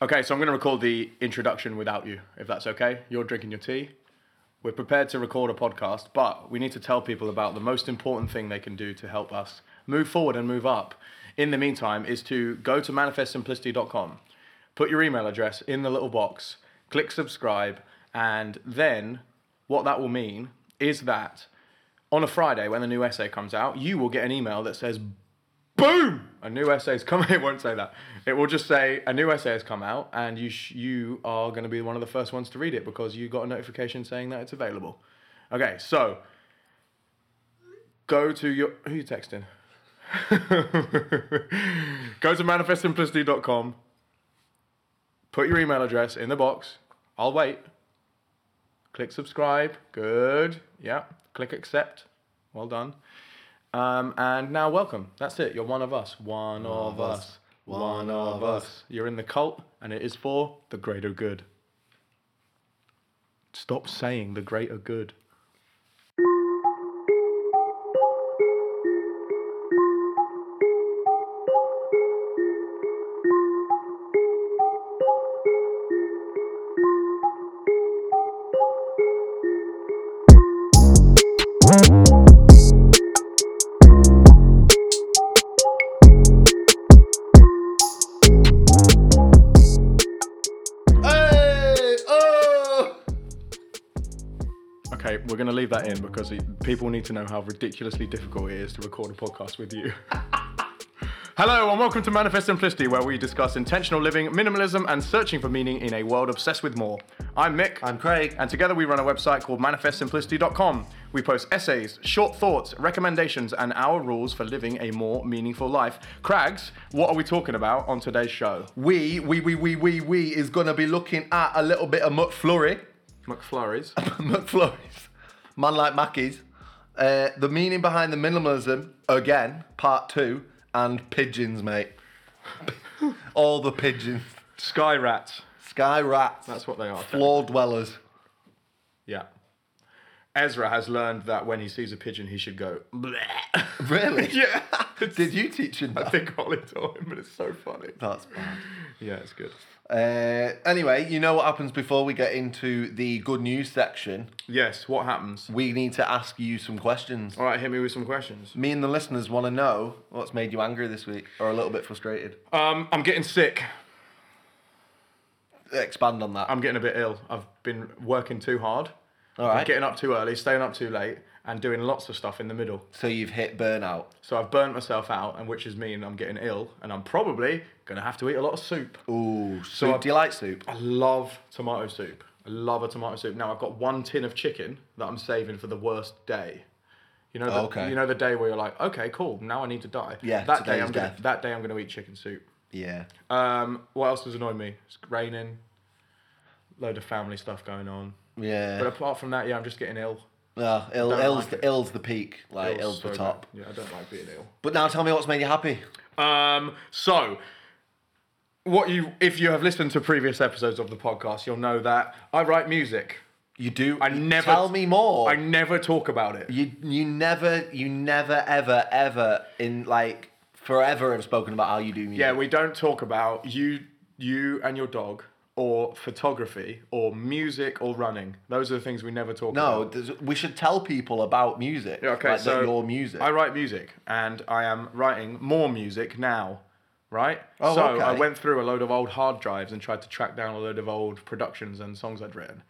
Okay, so I'm going to record the introduction without you, if that's okay. You're drinking your tea. We're prepared to record a podcast, but we need to tell people about the most important thing they can do to help us move forward and move up. In the meantime, is to go to manifestsimplicity.com, put your email address in the little box, click subscribe, and then what that will mean is that on a Friday when the new essay comes out, you will get an email that says, boom, a new essay has come. It won't say that. It will just say a new essay has come out, and you sh- you are going to be one of the first ones to read it because you got a notification saying that it's available. Okay, so go to your who you texting? go to manifestsimplicity.com. Put your email address in the box. I'll wait. Click subscribe. Good. Yeah. Click accept. Well done. Um, and now welcome. That's it. You're one of us. One, of, us. One of us. You're in the cult, and it is for the greater good. Stop saying the greater good. Because it- people need to know how ridiculously difficult it is to record a podcast with you. Hello, and welcome to Manifest Simplicity, where we discuss intentional living, minimalism, and searching for meaning in a world obsessed with more. I'm Nick. I'm Craig. And together we run a website called manifestsimplicity.com. We post essays, short thoughts, recommendations, and our rules for living a more meaningful life. Crags, what are we talking about on today's show? We, we, we, we, we, we is gonna be looking at a little bit of McFlurry. McFlurries. McFlurries. Man like Mackey's. Uh, the meaning behind the minimalism, again, part two, and pigeons, mate. All the pigeons. Sky rats. Sky rats. That's what they are. Floor dwellers. Yeah. Ezra has learned that when he sees a pigeon, he should go. Bleh. Really? yeah. Did you teach him that? I think Ollie told him, but it's so funny. That's bad. Yeah, it's good. Uh, anyway, you know what happens before we get into the good news section? Yes. What happens? We need to ask you some questions. All right, hit me with some questions. Me and the listeners want to know what's made you angry this week or a little bit frustrated. Um, I'm getting sick. Expand on that. I'm getting a bit ill. I've been working too hard. All I'm getting up too early, staying up too late, and doing lots of stuff in the middle. So you've hit burnout. So I've burnt myself out, and which is mean I'm getting ill, and I'm probably gonna have to eat a lot of soup. Ooh, soup. I- Do you like soup? I love tomato soup. I love a tomato soup. Now I've got one tin of chicken that I'm saving for the worst day. You know, the, Okay. you know the day where you're like, okay, cool, now I need to die. Yeah, that day I'm gonna, that day I'm gonna eat chicken soup. Yeah. Um, what else has annoyed me? It's raining. Load of family stuff going on. Yeah. But apart from that, yeah, I'm just getting ill. Well, ill, don't ill's, like the, ill's the peak. Like, Ill's ill's, so the top. bad. Yeah, I don't like being ill. But now tell me what's made you happy. Um, so, what you if you have listened to previous episodes of the podcast, you'll know that I write music. You do. I never Tell me more. I never talk about it. You you never you never ever ever in like forever have spoken about how you do music. Yeah, we don't talk about you, you and your dog, or photography, or music, or running. Those are the things we never talk No, about. No, we should tell people about music. Yeah, okay, like, so your music. I write music, and I am writing more music now. Right? Oh, so okay. I went through a load of old hard drives and tried to track down a load of old productions and songs I'd written.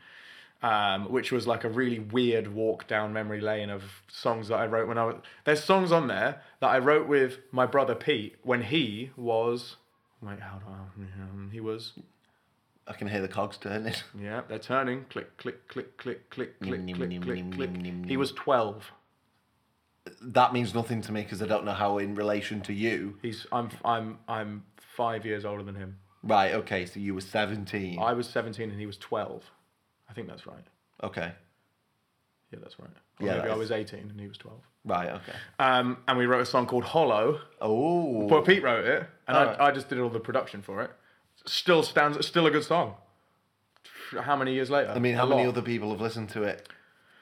Um, which was like a really weird walk down memory lane of songs that I wrote when I was. There's songs on there that I wrote with my brother Pete when he was. Wait, how do I? um, He was. I can hear the cogs turning. Yeah, they're turning. Click, click, click, click, click, click, nim, click, nim, click, nim, click. nim, nim, He nim. was 12. that means nothing to me because I don't know how in relation to you. He's. I'm. I'm. I'm five years older than him. Right. Okay. So you were seventeen. I was 17 and he was 12. I think that's right. Okay. Yeah, that's right. Or Yeah, maybe that I is- was 18 and he was 12. Right. Okay. Um, and we wrote a song called Hollow. Oh. Well, Pete wrote it, and Alright. I, I just did all the production for it. Still stands. Still a good song. How many years later? I mean, how A many lot. other people have listened to it?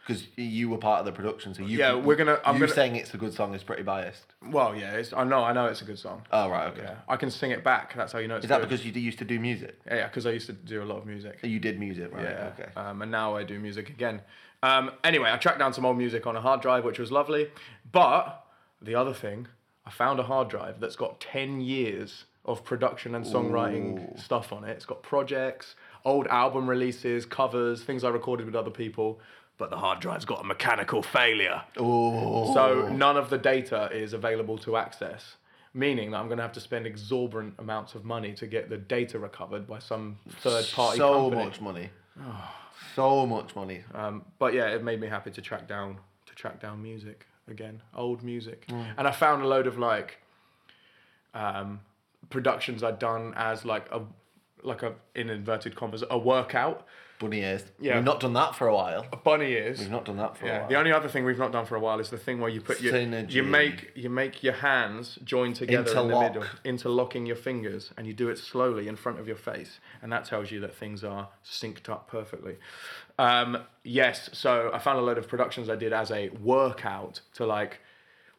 Because you were part of the production, so you. Yeah, we're gonna- I'm you gonna- saying it's a good song is pretty biased. Well, yeah, it's, I know, I know it's a good song. Oh right, okay. Yeah, I can sing it back. That's how you know it's Is that good. because you d- used to do music? Yeah, because I used to do a lot of music. You did music, right? Yeah. Okay. Um, and now I do music again. Um, anyway, I tracked down some old music on a hard drive, which was lovely. But the other thing, I found a hard drive that's got 10 years of production and songwriting stuff on it. It's got projects, old album releases, covers, things I recorded with other people. But the hard drive's got a mechanical failure. Oh. So none of the data is available to access, meaning that I'm going to have to spend exorbitant amounts of money to get the data recovered by some third party so company. much money. so much money. Um, but yeah, it made me happy to track down to track down music again, old music, and I found a load of like um, productions I'd done as like a like a in inverted commas a workout. Bunny ears. Yeah. We've not done that for a while. Bunny ears. We've not done that for a while. The only other thing we've not done for a while is the thing where you put your Synergy. you make you make your hands join together in the Interlock. middle, interlocking your fingers, and you do it slowly in front of your face, and that tells you that things are synced up perfectly. Um, yes, so I found a load of productions I did as a workout to like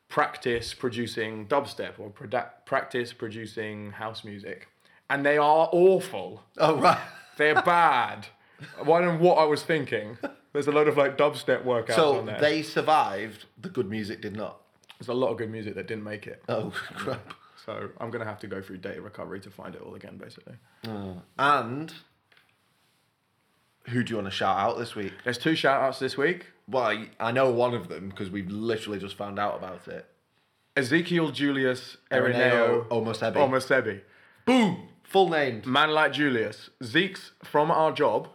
practice producing dubstep or produ- practice producing house music, and they are awful. Oh right. They're bad. One of what I was thinking. There's a lot of like dubstep workouts So on there. they survived. The good music did not. There's a lot of good music that didn't make it. Oh crap. So I'm gonna have to go through data recovery to find it all again, basically. Uh, and who do you want to shout out this week? There's two shout outs this week. Well, I- I know one of them because we've literally just found out about it. Ezekiel Julius Ireneo Ireneo Omosebi. Omosebi. Boom. Full name. Man like Julius. Zeke's from our job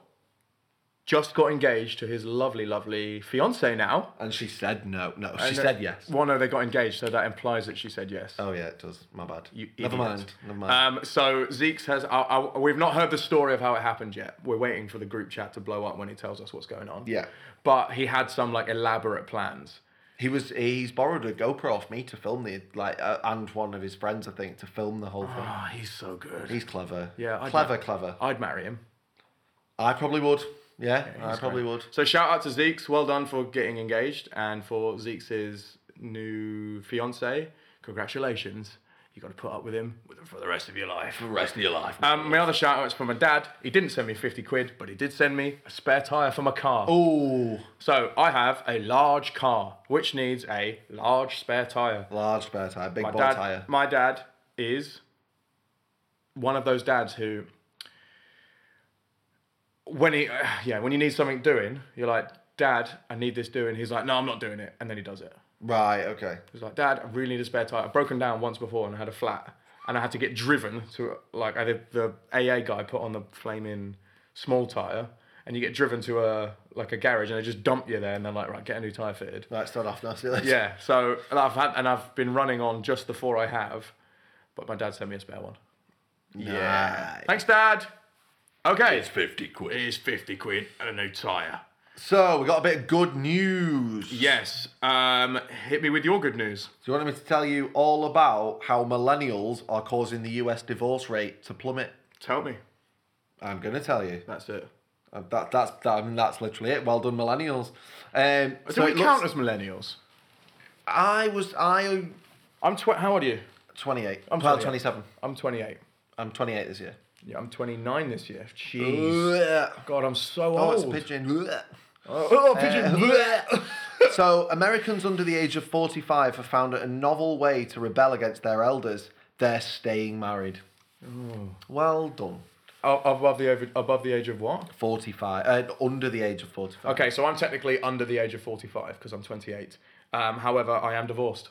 just got engaged to his lovely, lovely fiance now. And she said no. No, she And, uh, said yes. Well, no, they got engaged, so that implies that she said yes. Oh yeah, it does. My bad. You Never idiot. mind. Never mind. Um, so Zeke's has. I, I, we've not heard the story of how it happened yet. We're waiting for the group chat to blow up when he tells us what's going on. yeah. But he had some like elaborate plans. He was he's borrowed a GoPro off me to film the like uh, and one of his friends I think to film the whole thing. Oh, he's so good. He's clever. Yeah, I'd clever, clever. I'd marry him. I probably would. Yeah, I he's probably great. would. So shout out to Zeke's. Well done for getting engaged and for Zeke's new fiance. Congratulations. You got to put up with him for the rest of your life. For the rest of your life. Um, my other shout out is for my dad. He didn't send me 50 quid, but he did send me a spare tyre for my car. oh, So I have a large car, which needs a large spare tyre. large spare tire, big My boy dad, tire. my dad is one of those dads who, when he, yeah, when you need something doing, you're like, Dad, I need this doing. He's like, No, I'm not doing it, and then he does it. Right. Okay. He's like, Dad, I really need a spare tire. I've broken down once before and I had a flat, and I had to get driven to like I did the AA guy put on the flaming small tire, and you get driven to a like a garage and they just dump you there, and they're like, right, get a new tire fitted. That's Start off. See. Yeah, so and I've had and I've been running on just the four I have, but my dad sent me a spare one. Yeah. Thanks, Dad. Okay, It's fifty quid. it's fifty quid and a new tire. So we got a bit of good news. Yes. Um, hit me with your good news. Do you want me to tell you all about how millennials are causing the US divorce rate to plummet? Tell me. I'm gonna tell you. That's it. Uh, That that's that, I mean, that's literally it. Well done, millennials. Um, Do so we it count looks- as millennials? I was I I'm tw- How old are you? 28. I'm well, 28. 27. I'm 28. I'm 28 this year. Yeah, I'm 29 this year. Jeez. God, I'm so Oh, old. it's a pigeon. Oh, oh, pigeon. Uh, so, Americans under the age of 45 have found a novel way to rebel against their elders. They're staying married. Well done. Oh, above the over, above the age of what? 45. Uh, under the age of 45. Okay, so I'm technically under the age of 45 because I'm 28. Um, however, I am divorced.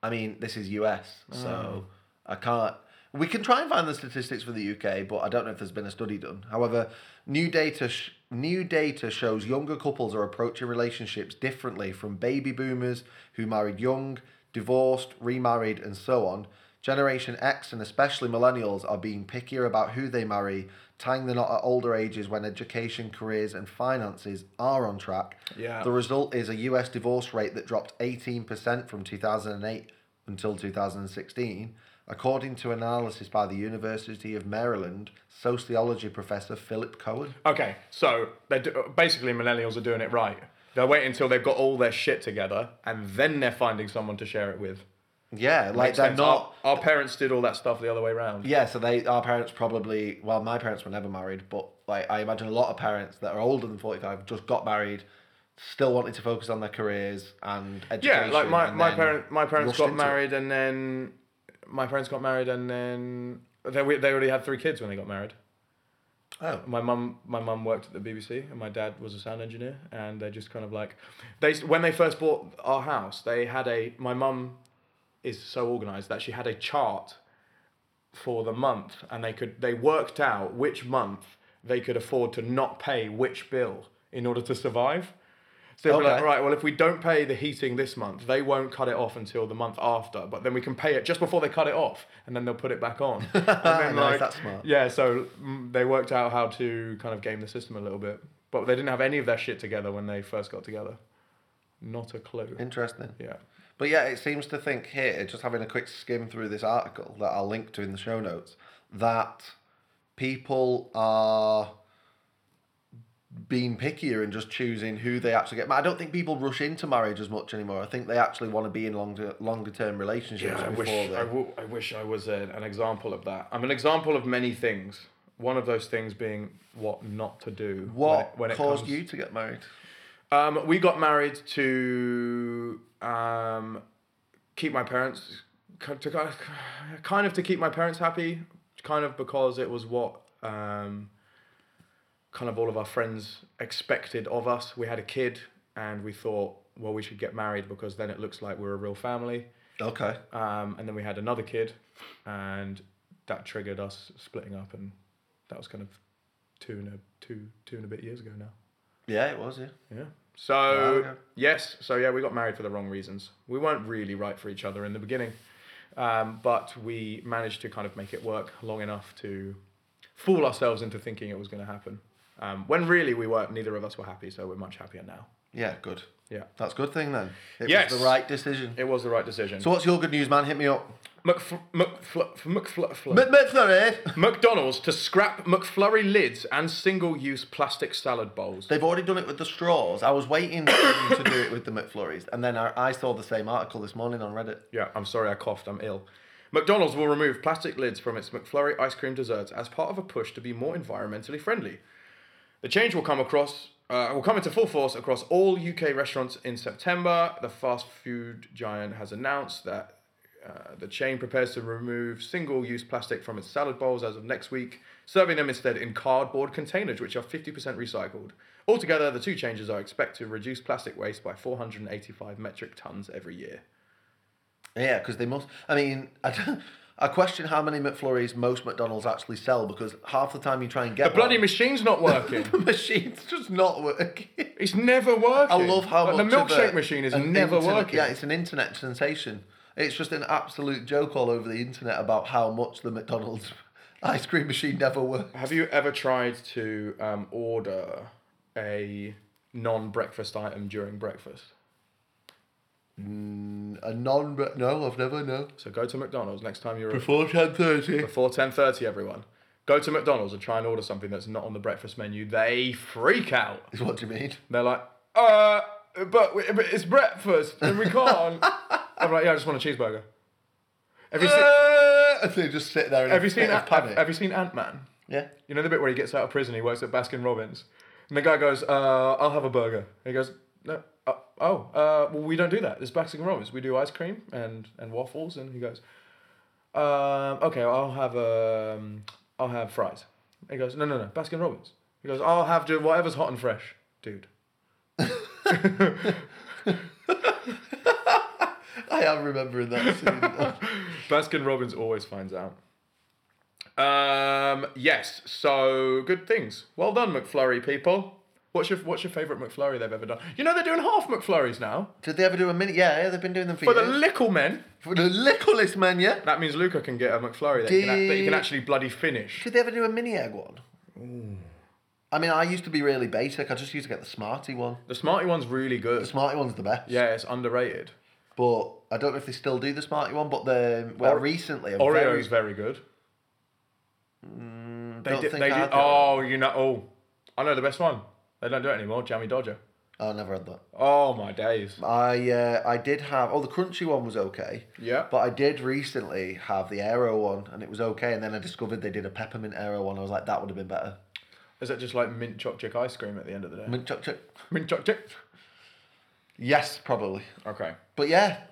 I mean, this is US, so Oh. I can't. We can try and find the statistics for the UK, but I don't know if there's been a study done. However, new data sh- new data shows younger couples are approaching relationships differently from baby boomers who married young, divorced, remarried, and so on. Generation X and especially millennials are being pickier about who they marry, tying the knot at older ages when education, careers, and finances are on track. Yeah. The result is a US divorce rate that dropped 18% from 2008 until 2016 according to analysis by the University of Maryland sociology professor Philip Cohen. Okay, so they do, basically millennials are doing it right. They're waiting until they've got all their shit together, and then they're finding someone to share it with. Yeah, like they're sense. not. Our, our parents did all that stuff the other way around. Yeah, so they our parents probably well, my parents were never married, but like I imagine a lot of parents that are older than forty five just got married, still wanted to focus on their careers and education. Yeah, like my, my parent my parents got into it. married and then my parents got married and then they they already had three kids when they got married. Oh, My mum my mum worked at the BBC and my dad was a sound engineer and they're just kind of like they when they first bought our house they had a my mum is so organized that she had a chart for the month and they could they worked out which month they could afford to not pay which bill in order to survive. So were like, right, well, if we don't pay the heating this month, they won't cut it off until the month after. But then we can pay it just before they cut it off, and then they'll put it back on. And then, Nice, that's smart. Yeah, so mm, they worked out how to kind of game the system a little bit. But they didn't have any of their shit together when they first got together. Not a clue. interesting. Yeah. But yeah, it seems to think here, just having a quick skim through this article that I'll link to in the show notes, that people are being pickier and just choosing who they actually get. I don't think people rush into marriage as much anymore. I think they actually want to be in longer longer term relationships Yeah, I before wish they. I, w- I wish I was a, an example of that. I'm an example of many things. One of those things being what not to do. what when it, when caused comes- you to get married? Um, we got married to um, keep my parents to kind of- kind of to keep my parents happy, kind of because it was what um, kind of all of our friends expected of us. We had a kid, and we thought, well, we should get married because then it looks like we're a real family. Okay. Um, and then we had another kid, and that triggered us splitting up, and that was kind of two and a two two and a bit years ago now. Yeah, it was, yeah. Yeah. So okay. yes, so yeah, we got married for the wrong reasons. We weren't really right for each other in the beginning, um, but we managed to kind of make it work long enough to fool ourselves into thinking it was going to happen. Um, when really we weren't. Neither of us were happy, so we're much happier now. Yeah, good. Yeah, That's a good thing then. It Yes. was the right decision. it was the right decision. So what's your good news, man? Hit me up. McF- McFl- McFl- M- McFlurry. McDonald's to scrap McFlurry lids and single-use plastic salad bowls. They've already done it with the straws. I was waiting for them to do it with the McFlurries, and then I, I saw the same article this morning on Reddit. Yeah, I'm sorry I coughed, I'm ill. McDonald's will remove plastic lids from its McFlurry ice cream desserts as part of a push to be more environmentally friendly. The change will come across uh, will come into full force across all UK restaurants in September. The fast food giant has announced that uh, the chain prepares to remove single-use plastic from its salad bowls as of next week, serving them instead in cardboard containers, which are 50% recycled. Altogether, the two changes are expected to reduce plastic waste by 485 metric tons every year. Yeah, because they must. I mean, I, don't- I question how many McFlurries most McDonald's actually sell because half the time you try and get The bloody one, machine's not working. the machine's just not working. It's never working. I love how Like, much the milkshake a- machine is never internet- working. Yeah, it's an internet sensation. It's just an absolute joke all over the internet about how much the McDonald's ice cream machine never works. Have you ever tried to um, order a non-breakfast item during breakfast? A non, no, I've never no. So go to McDonald's next time you're Before ten thirty. before ten thirty. Everyone, go to McDonald's and try and order something that's not on the breakfast menu. They freak out. Is what do you mean? They're like, uh, but, we- but it's breakfast and we can't. I'm like, yeah, I just want a cheeseburger. Have you seen? Uh, and they just sit there in Have you seen? Have, panic. have you seen Ant Man? yeah. You know the bit where he gets out of prison, he works at Baskin Robbins, and the guy goes, uh, "I'll have a burger." He goes, "No, oh, uh, well, we don't do that. It's Baskin Robbins. We do ice cream and and waffles." And he goes, um, "Okay, I'll have um, I'll have fries." He goes, "No, no, no, Baskin Robbins." He goes, "I'll have to whatever's hot and fresh, dude." I am remembering that scene. Baskin Robbins always finds out. Um, yes, so good things. Well done, McFlurry people. What's your What's your favourite McFlurry they've ever done? You know they're doing half McFlurries now Did they ever do a mini? Yeah, yeah, they've been doing them for, for the little men. for the littlest man, yeah. That means Luca can get a McFlurry that, he can, act- that he can actually bloody finish. Did they ever do a mini egg one? I mean, I used to be really basic. I just used to get the Smarty one. The Smarty one's really good. The. Smarty one's the best. Yeah, it's underrated. but I don't know if they still do the Smarty one. But the well, recently, I'm Oreo is very, very good. Mm, they don't did. think They I did. Oh, you know. Oh, I know the best one. They don't do it anymore. Jammy Dodger. I never had that. Oh my days. I uh, I did have. Oh, the crunchy one was okay. Yeah. But I did recently have the Aero one, and it was okay. And then I discovered they did a peppermint Aero one. I was like, that would have been better. Is that just like mint choc chip ice cream at the end of the day? Mint choc chip. Mint choc chip. Yes, probably. Okay. But yeah,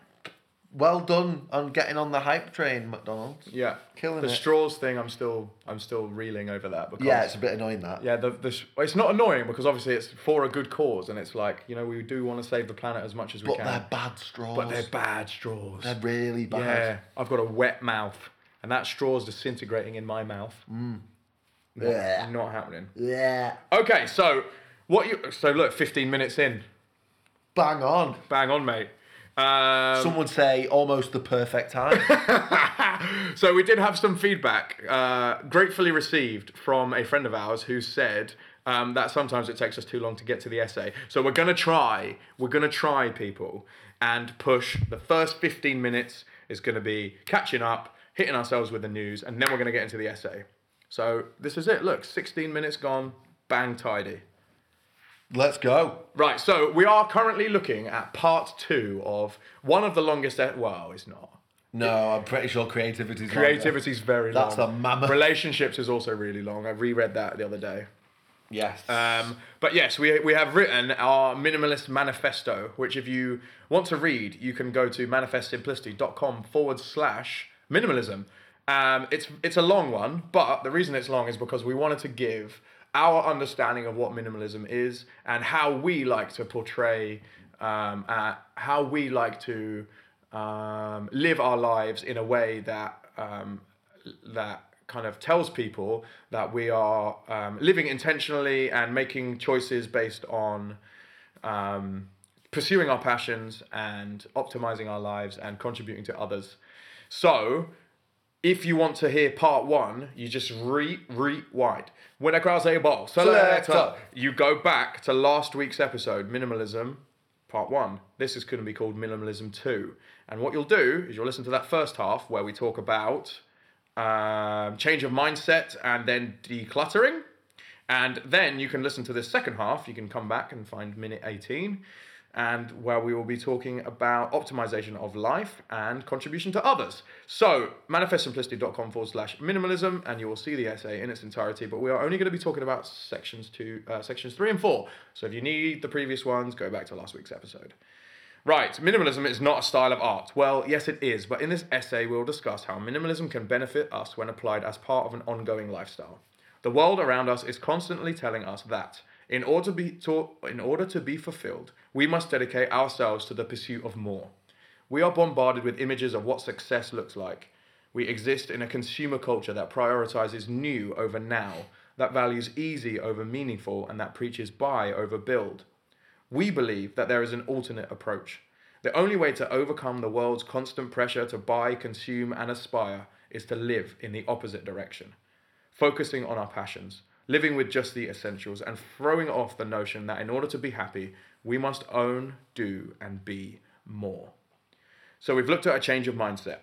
well done on getting on the hype train, McDonald's. Yeah. Killing the it. straws thing. I'm still. I'm still reeling over that because. Yeah, it's a bit annoying that. Yeah, the, the it's not annoying because obviously it's for a good cause and it's like you know we do want to save the planet as much as we But can. they're bad straws. but they're bad straws. They're really bad. yeah, I've got a wet mouth and that straw's disintegrating in my mouth. Mm. Not, Yeah. not happening. Yeah. Okay, so what you so look, 15 minutes in, Bang on. bang on, mate. Um, Some would say almost the perfect time. so we did have some feedback, uh, gratefully received from a friend of ours who said um, that sometimes it takes us too long to get to the essay. So we're gonna try, we're gonna try people and push. The first 15 minutes is gonna be catching up, hitting ourselves with the news, and then we're gonna get into the essay. So this is it. Look, 16 minutes gone, bang tidy. Let's go. Right, so we are currently looking at part two of one of the longest. E- well, it's not. No, I'm pretty sure creativity's Creativity is very long. That's a mammoth. Relationships is also really long. I reread that the other day. Yes. Um, but yes, we, we have written our minimalist manifesto, which if you want to read, you can go to manifestsimplicity.com forward slash minimalism. Um, it's, it's a long one, but the reason it's long is because we wanted to give our understanding of what minimalism is and how we like to portray, um, uh, how we like to um, live our lives in a way that um, that kind of tells people that we are um, living intentionally and making choices based on um, pursuing our passions and optimizing our lives and contributing to others. So, if you want to hear part one, you just re rewind. When I cross a ball, selector, Selector. you go back to last week's episode, minimalism, part one. This is going to be called minimalism two. And what you'll do is you'll listen to that first half where we talk about um, change of mindset and then decluttering. And then you can listen to this second half. You can come back and find minute 18, and where we will be talking about optimization of life and contribution to others. So, manifestsimplicity.com forward slash minimalism, and you will see the essay in its entirety. But we are only going to be talking about sections two, uh, sections three and four. So, if you need the previous ones, go back to last week's episode. Right, minimalism is not a style of art. Well, yes, it is, but in this essay, we'll discuss how minimalism can benefit us when applied as part of an ongoing lifestyle. The world around us is constantly telling us that, in order to be, to, in order to be fulfilled, we must dedicate ourselves to the pursuit of more. We are bombarded with images of what success looks like. We exist in a consumer culture that prioritizes new over now, that values easy over meaningful, and that preaches buy over build. We believe that there is an alternate approach. The only way to overcome the world's constant pressure to buy, consume, and aspire is to live in the opposite direction, focusing on our passions, living with just the essentials, and throwing off the notion that in order to be happy, we must own, do, and be more. So we've looked at a change of mindset.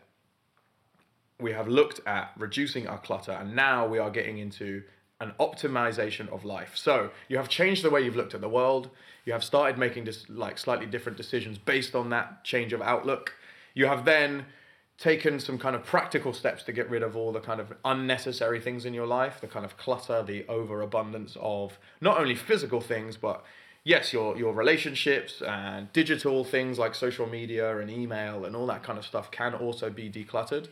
We have looked at reducing our clutter, and now we are getting into an optimization of life. So you have changed the way you've looked at the world. You have started making just like slightly different decisions based on that change of outlook. You have then taken some kind of practical steps to get rid of all the kind of unnecessary things in your life, the kind of clutter, the overabundance of not only physical things, but yes, your your relationships and digital things like social media and email and all that kind of stuff can also be decluttered.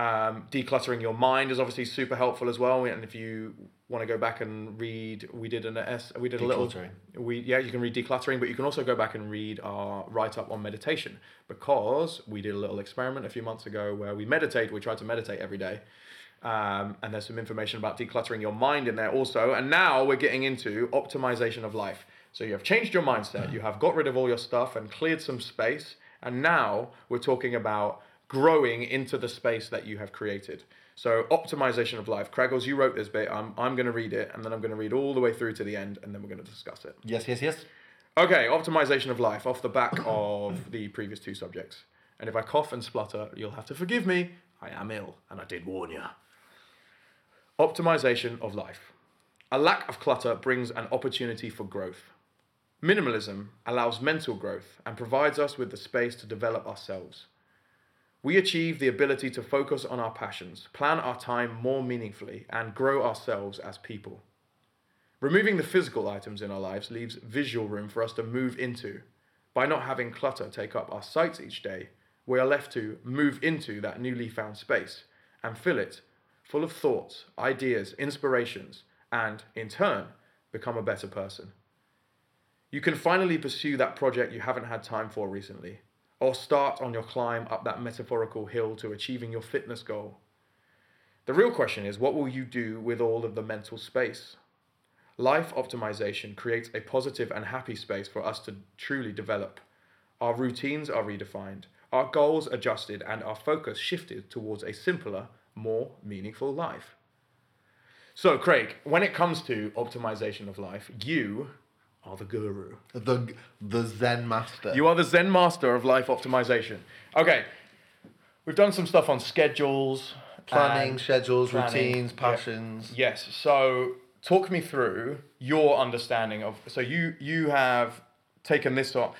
Um, decluttering your mind is obviously super helpful as well. And if you want to go back and read, we did an S, we did a little, we yeah, you can read decluttering, but you can also go back and read our write up on meditation because we did a little experiment a few months ago where we meditate. We tried to meditate every day. Um, and there's some information about decluttering your mind in there also. And now we're getting into optimization of life. So you have changed your mindset, you have got rid of all your stuff and cleared some space. And now we're talking about growing into the space that you have created. So optimization of life. Kraggles, you wrote this bit. I'm, I'm going to read it and then I'm going to read all the way through to the end and then we're going to discuss it. yes, yes, yes. Okay, optimization of life off the back of the previous two subjects. And if I cough and splutter, you'll have to forgive me. I am ill, and I did warn you. Optimization of life. A lack of clutter brings an opportunity for growth. Minimalism allows mental growth and provides us with the space to develop ourselves. We achieve the ability to focus on our passions, plan our time more meaningfully, and grow ourselves as people. Removing the physical items in our lives leaves visual room for us to move into. By not having clutter take up our sights each day, we are left to move into that newly found space and fill it full of thoughts, ideas, inspirations, and, in turn, become a better person. You can finally pursue that project you haven't had time for recently, or start on your climb up that metaphorical hill to achieving your fitness goal. The real question is what will you do with all of the mental space? Life optimization creates a positive and happy space for us to truly develop. Our routines are redefined, our goals adjusted, and our focus shifted towards a simpler, more meaningful life. So, Craig, when it comes to optimization of life, you are the guru. The the Zen master. You are the Zen master of life optimization. Okay, we've done some stuff on schedules, planning, schedules, planning, routines, yeah. passions. Yes. So talk me through your understanding of. So you you have taken this on.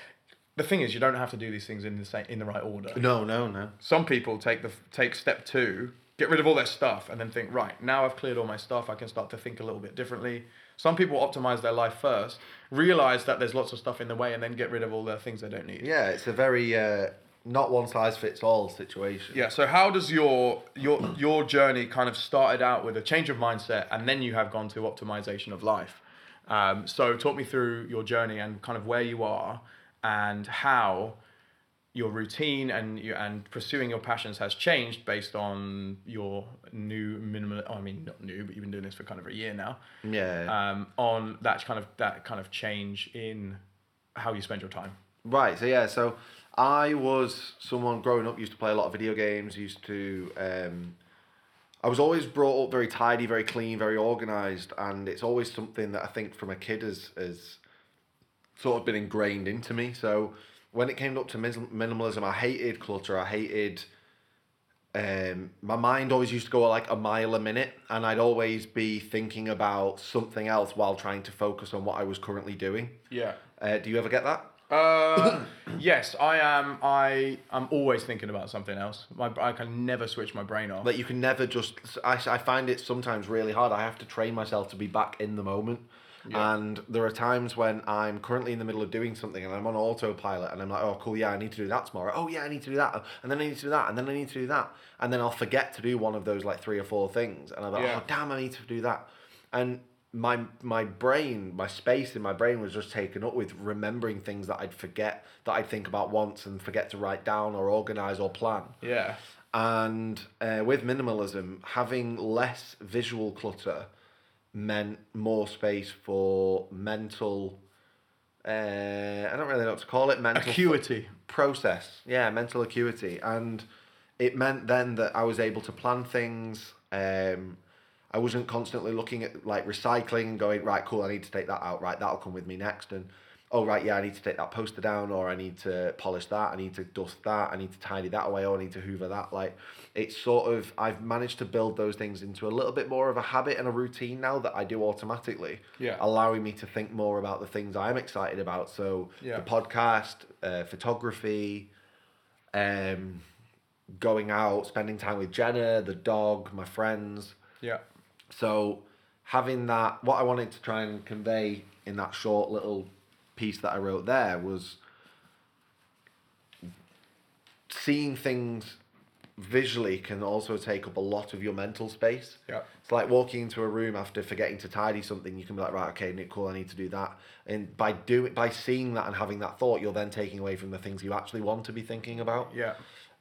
The thing is, you don't have to do these things in the same in the right order. No, no, no. Some people take the take step two, get rid of all their stuff, and then think, right now I've cleared all my stuff, I can start to think a little bit differently. Some people optimize their life first, realize that there's lots of stuff in the way, and then get rid of all the things they don't need. Yeah, it's a very uh, not one size fits all situation. Yeah. So how does your your your journey kind of started out with a change of mindset, and then you have gone to optimization of life? Um, so talk me through your journey and kind of where you are, and how your routine and you, and pursuing your passions has changed based on your new minimal. I mean, not new, but you've been doing this for kind of a year now. Yeah. Um, on that kind of that kind of change in how you spend your time. Right. So yeah. So I was someone growing up used to play a lot of video games. Used to. Um, I was always brought up very tidy, very clean, very organized, and it's always something that I think from a kid has has sort of been ingrained into me. So when it came up to minimalism, I hated clutter. I hated. Um, my mind always used to go like a mile a minute, and I'd always be thinking about something else while trying to focus on what I was currently doing. Yeah. Uh, do you ever get that? Uh, yes, I am. I am always thinking about something else. My I can never switch my brain off. Like you can never just. I, I find it sometimes really hard. I have to train myself to be back in the moment. Yeah. And there are times when I'm currently in the middle of doing something and I'm on autopilot and I'm like, oh, cool, yeah, I need to do that tomorrow. Oh, yeah, I need to do that. And then I need to do that. And then I need to do that. And then I'll forget to do one of those like three or four things. And I'm like, Yeah. oh, damn, I need to do that. And my my brain, my space in my brain was just taken up with remembering things that I'd forget, that I'd think about once and forget to write down or organize or plan. yeah. And uh, with minimalism, having less visual clutter meant more space for mental. Uh, I don't really know what to call it. Mental Acuity. process. Yeah, mental acuity, and it meant then that I was able to plan things. Um, I wasn't constantly looking at like recycling and going right, cool. I need to take that out. Right, that'll come with me next. And oh right, yeah, I need to take that poster down, or I need to polish that. I need to dust that. I need to tidy that away, or I need to hoover that. Like it's sort of I've managed to build those things into a little bit more of a habit and a routine now that I do automatically. Yeah. Allowing me to think more about the things I'm excited about. So Yeah. the podcast, uh, photography, um, going out, spending time with Jenna, the dog, my friends. Yeah. So having that, what I wanted to try and convey in that short little piece that I wrote there was seeing things visually can also take up a lot of your mental space. Yeah. It's like walking into a room after forgetting to tidy something. You can be like, right, okay, Nick, cool, I need to do that. And by doing, by seeing that and having that thought, you're then taking away from the things you actually want to be thinking about. Yeah.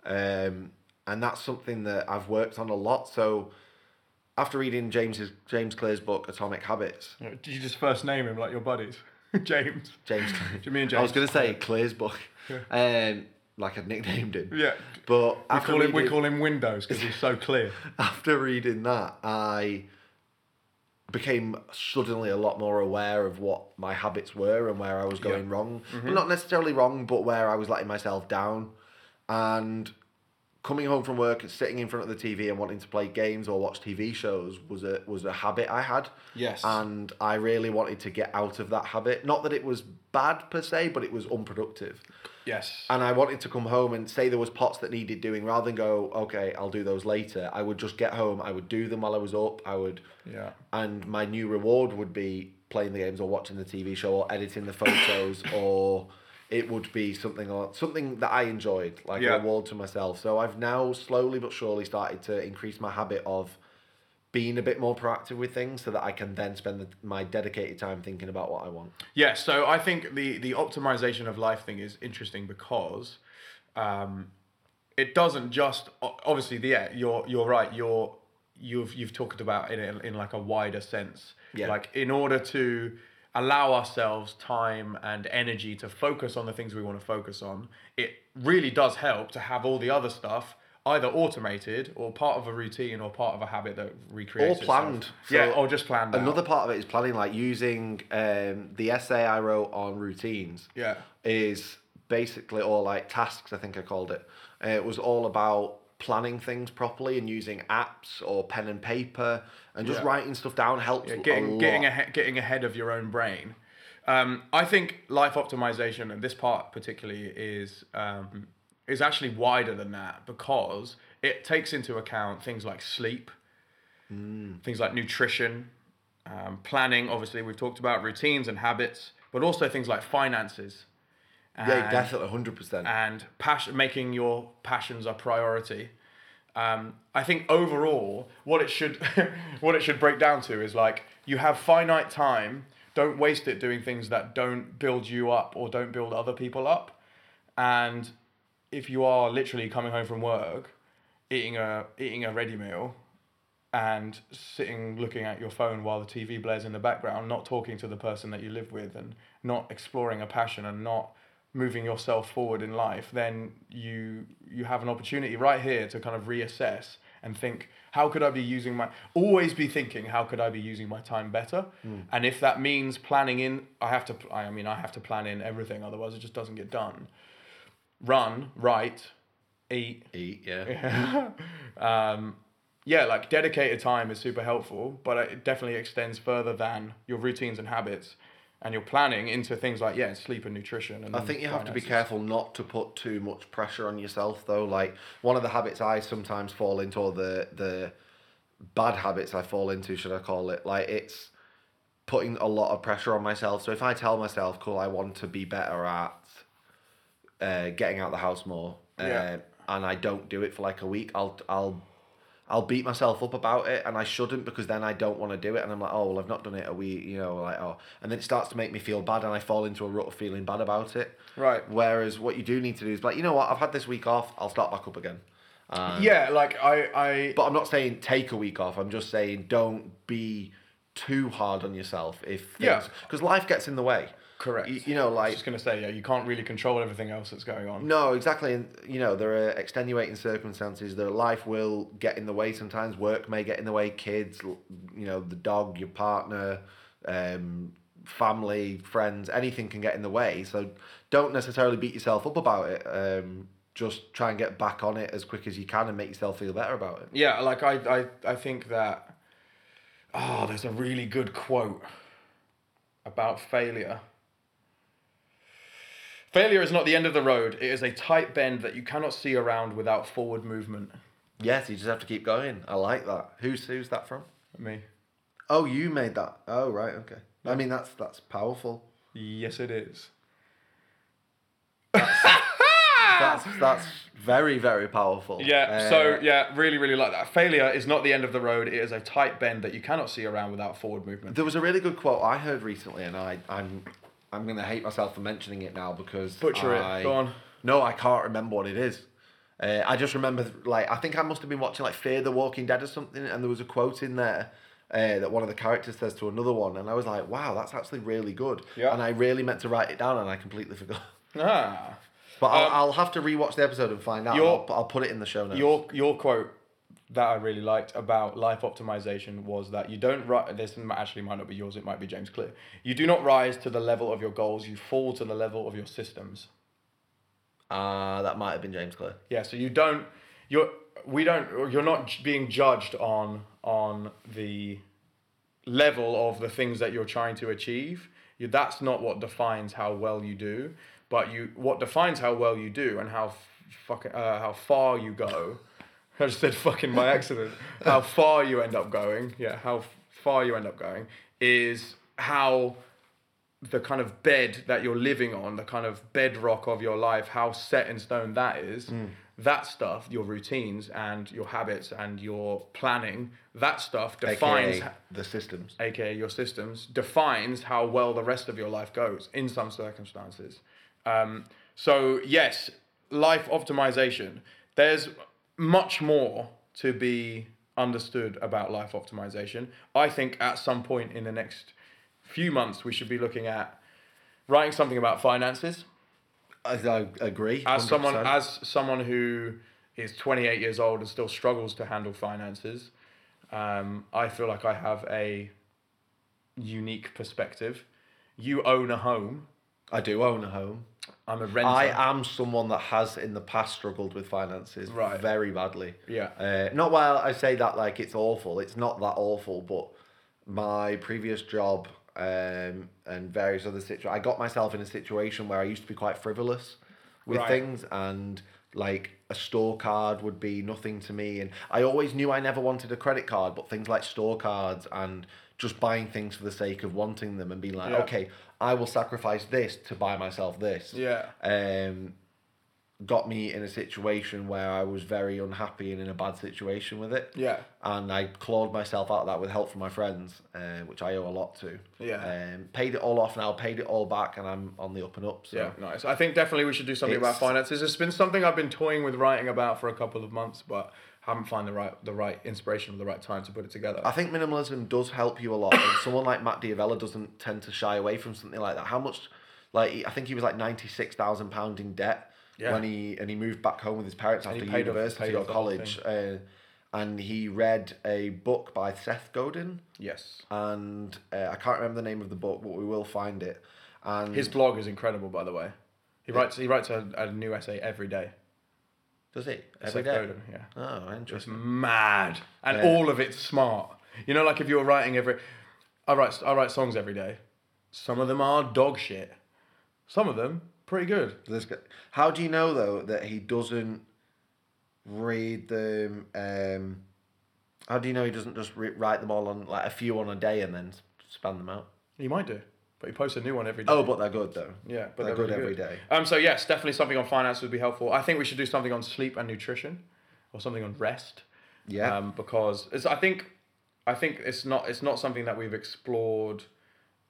Um, and that's something that I've worked on a lot. So after reading James's James Clear's book Atomic Habits, Did you just first name him like your buddies? James. James, Jimmy and James. I was going to say Clear's book, um, like I'd nicknamed him. Yeah. But We after call him we call him Windows because he's so clear. after reading that, I became suddenly a lot more aware of what my habits were and where I was going wrong. But not necessarily wrong, but where I was letting myself down. And coming home from work and sitting in front of the TV and wanting to play games or watch TV shows was a was a habit I had. Yes. And I really wanted to get out of that habit. Not that it was bad per se, but it was unproductive. Yes. And I wanted to come home and say there was pots that needed doing rather than go, okay, I'll do those later. I would just get home, I would do them while I was up. I would Yeah. and my new reward would be playing the games or watching the TV show or editing the photos or it would be something or something that I enjoyed, like Yeah. a reward to myself. So I've now slowly but surely started to increase my habit of being a bit more proactive with things so that I can then spend the, my dedicated time thinking about what I want. Yeah, so I think the the optimization of life thing is interesting because um, it doesn't just obviously the yeah you're you're right you're you've you've talked about it in, in like a wider sense Yeah. like in order to allow ourselves time and energy to focus on the things we want to focus on it really does help to have all the other stuff either automated or part of a routine or part of a habit that recreates Or planned. yeah or just planned out. Another part of it is planning, like using um, the essay I wrote on routines. Yeah. Is basically all like tasks. I think I called it. Uh, it was all about planning things properly and using apps or pen and paper and just Yeah. writing stuff down helps Yeah, a getting lot. getting ahead, getting ahead of your own brain. Um, I think life optimization, and this part particularly, is um, is actually wider than that because it takes into account things like sleep, Mm. things like nutrition, um, planning. Obviously, we've talked about routines and habits, but also things like finances. Yeah, definitely, hundred percent. and passion, making your passions a priority. Um, I think overall, what it should what it should break down to is like you have finite time. Don't waste it doing things that don't build you up or don't build other people up. And if you are literally coming home from work, eating a eating a ready meal, and sitting looking at your phone while the TV blares in the background, not talking to the person that you live with, and not exploring a passion and not moving yourself forward in life, then you you have an opportunity right here to kind of reassess and think how could I be using my always be thinking how could I be using my time better? And if that means planning in I have to I mean I have to plan in everything otherwise it just doesn't get done. Run write eat. Eat, yeah. um, yeah, like dedicated time is super helpful, but it definitely extends further than your routines and habits and your planning into things like yeah, sleep and nutrition. And I think you have to be careful not to put too much pressure on yourself, though. Like one of the habits I sometimes fall into, or the the bad habits I fall into, should I call it? Like it's putting a lot of pressure on myself. So if I tell myself, "Cool, I want to be better at uh, getting out the house more," uh, Yeah. and I don't do it for like a week, I'll I'll I'll beat myself up about it, and I shouldn't because then I don't want to do it, and I'm like, oh well, I've not done it a week, you know, like oh, and then it starts to make me feel bad, and I fall into a rut of feeling bad about it. Right. Whereas what you do need to do is like, you know what, I've had this week off, I'll start back up again. Um, Yeah, like I, I But I'm not saying take a week off. I'm just saying don't be too hard on yourself if Yeah. because life gets in the way. Correct. You, you know, I was like just gonna say yeah, you can't really control everything else that's going on. No, exactly. And you know, there are extenuating circumstances. That life will get in the way sometimes. Work may get in the way. Kids, you know, the dog, your partner, um, family, friends, anything can get in the way. So don't necessarily beat yourself up about it. Um, just try and get back on it as quick as you can and make yourself feel better about it. Yeah, like I, I, I think that. Oh, there's a really good quote about failure. Failure is not the end of the road. It is a tight bend that you cannot see around without forward movement. Yes, you just have to keep going. I like that. Who's who's that from? Me. Oh, you made that. Oh, right. Okay. I mean, that's that's powerful. Yes, it is. That's that's very very powerful. Yeah, Uh, so yeah, really, really like that. Failure is not the end of the road. It is a tight bend that you cannot see around without forward movement. There was a really good quote I heard recently, and I, I'm I'm gonna hate myself for mentioning it now because Butcher it. Go on. No, I can't remember what it is. Uh, I just remember like I think I must have been watching like Fear the Walking Dead or something, and there was a quote in there. Uh, that one of the characters says to another one, and I was like, "Wow, that's actually really good." Yeah. And I really meant to write it down, and I completely forgot. Ah. But I'll, Um, I'll have to rewatch the episode and find out. your- I'll, I'll put it in the show notes. Your your quote that I really liked about life optimization was that you don't ri- this actually might not be yours it might be James Clear. You do not rise to the level of your goals you fall to the level of your systems. Uh, that might have been James Clear. yeah so you don't you're we don't you're not being judged on on the level of the things that you're trying to achieve. You, that's not what defines how well you do but you what defines how well you do and how fucking uh, how far you go I just said fucking by accident how far you end up going yeah how far you end up going is how the kind of bed that you're living on, the kind of bedrock of your life, how set in stone that is, that stuff, your routines and your habits and your planning, that stuff defines, AKA the systems. aka your systems, defines how well the rest of your life goes in some circumstances. Um, so, yes, life optimization. There's much more to be understood about life optimization. I think at some point in the next few months, we should be looking at writing something about finances. I, I agree. As someone, as someone who is 28 years old and still struggles to handle finances, um, I feel like I have a unique perspective. You own a home. I do own a home. I'm a renter. I am someone that has in the past struggled with finances Right. very badly. Yeah. Uh, not while I say that like it's awful. It's not that awful, but my previous job um, and various other situations, I got myself in a situation where I used to be quite frivolous with Right. things and like a store card would be nothing to me and I always knew I never wanted a credit card but things like store cards and just buying things for the sake of wanting them and being like Yeah. okay I will sacrifice this to buy myself this Yeah. um, got me in a situation where I was very unhappy and in a bad situation with it. Yeah. And I clawed myself out of that with help from my friends, uh, which I owe a lot to. Yeah. Um, paid it all off now, paid it all back, and I'm on the up and up. So. Yeah, nice. I think definitely we should do something about finances. It's been something I've been toying with writing about for a couple of months, but haven't found the right the right inspiration or the right time to put it together. I think minimalism does help you a lot. and someone like Matt D'Avella doesn't tend to shy away from something like that. How much, like, I think he was like £96,000 pound in debt Yeah. when he, and he moved back home with his parents And he after off- university or off whole college. Uh, and he read a book by Seth Godin. yes. and uh, I can't remember the name of the book, but we will find it. And His blog is incredible, by the way. He writes he writes a, a new essay every day. Does he every Seth day? Godin, yeah. Oh, It's interesting. mad, and Yeah. all of it's smart. You know, like if you're writing every, I write I write songs every day. Some of them are dog shit. Some of them pretty good. How do you know though that he doesn't read them? Um, how do you know he doesn't just re- write them all on like a few on a day and then span them out? He might do, but he posts a new one every day. Oh, but they're good though. Yeah, but they're, they're good really every day. Um, so yes, definitely something on finance would be helpful. I think we should do something on sleep and nutrition, or something on rest. Yeah. Um, because it's, I think, I think it's not it's not something that we've explored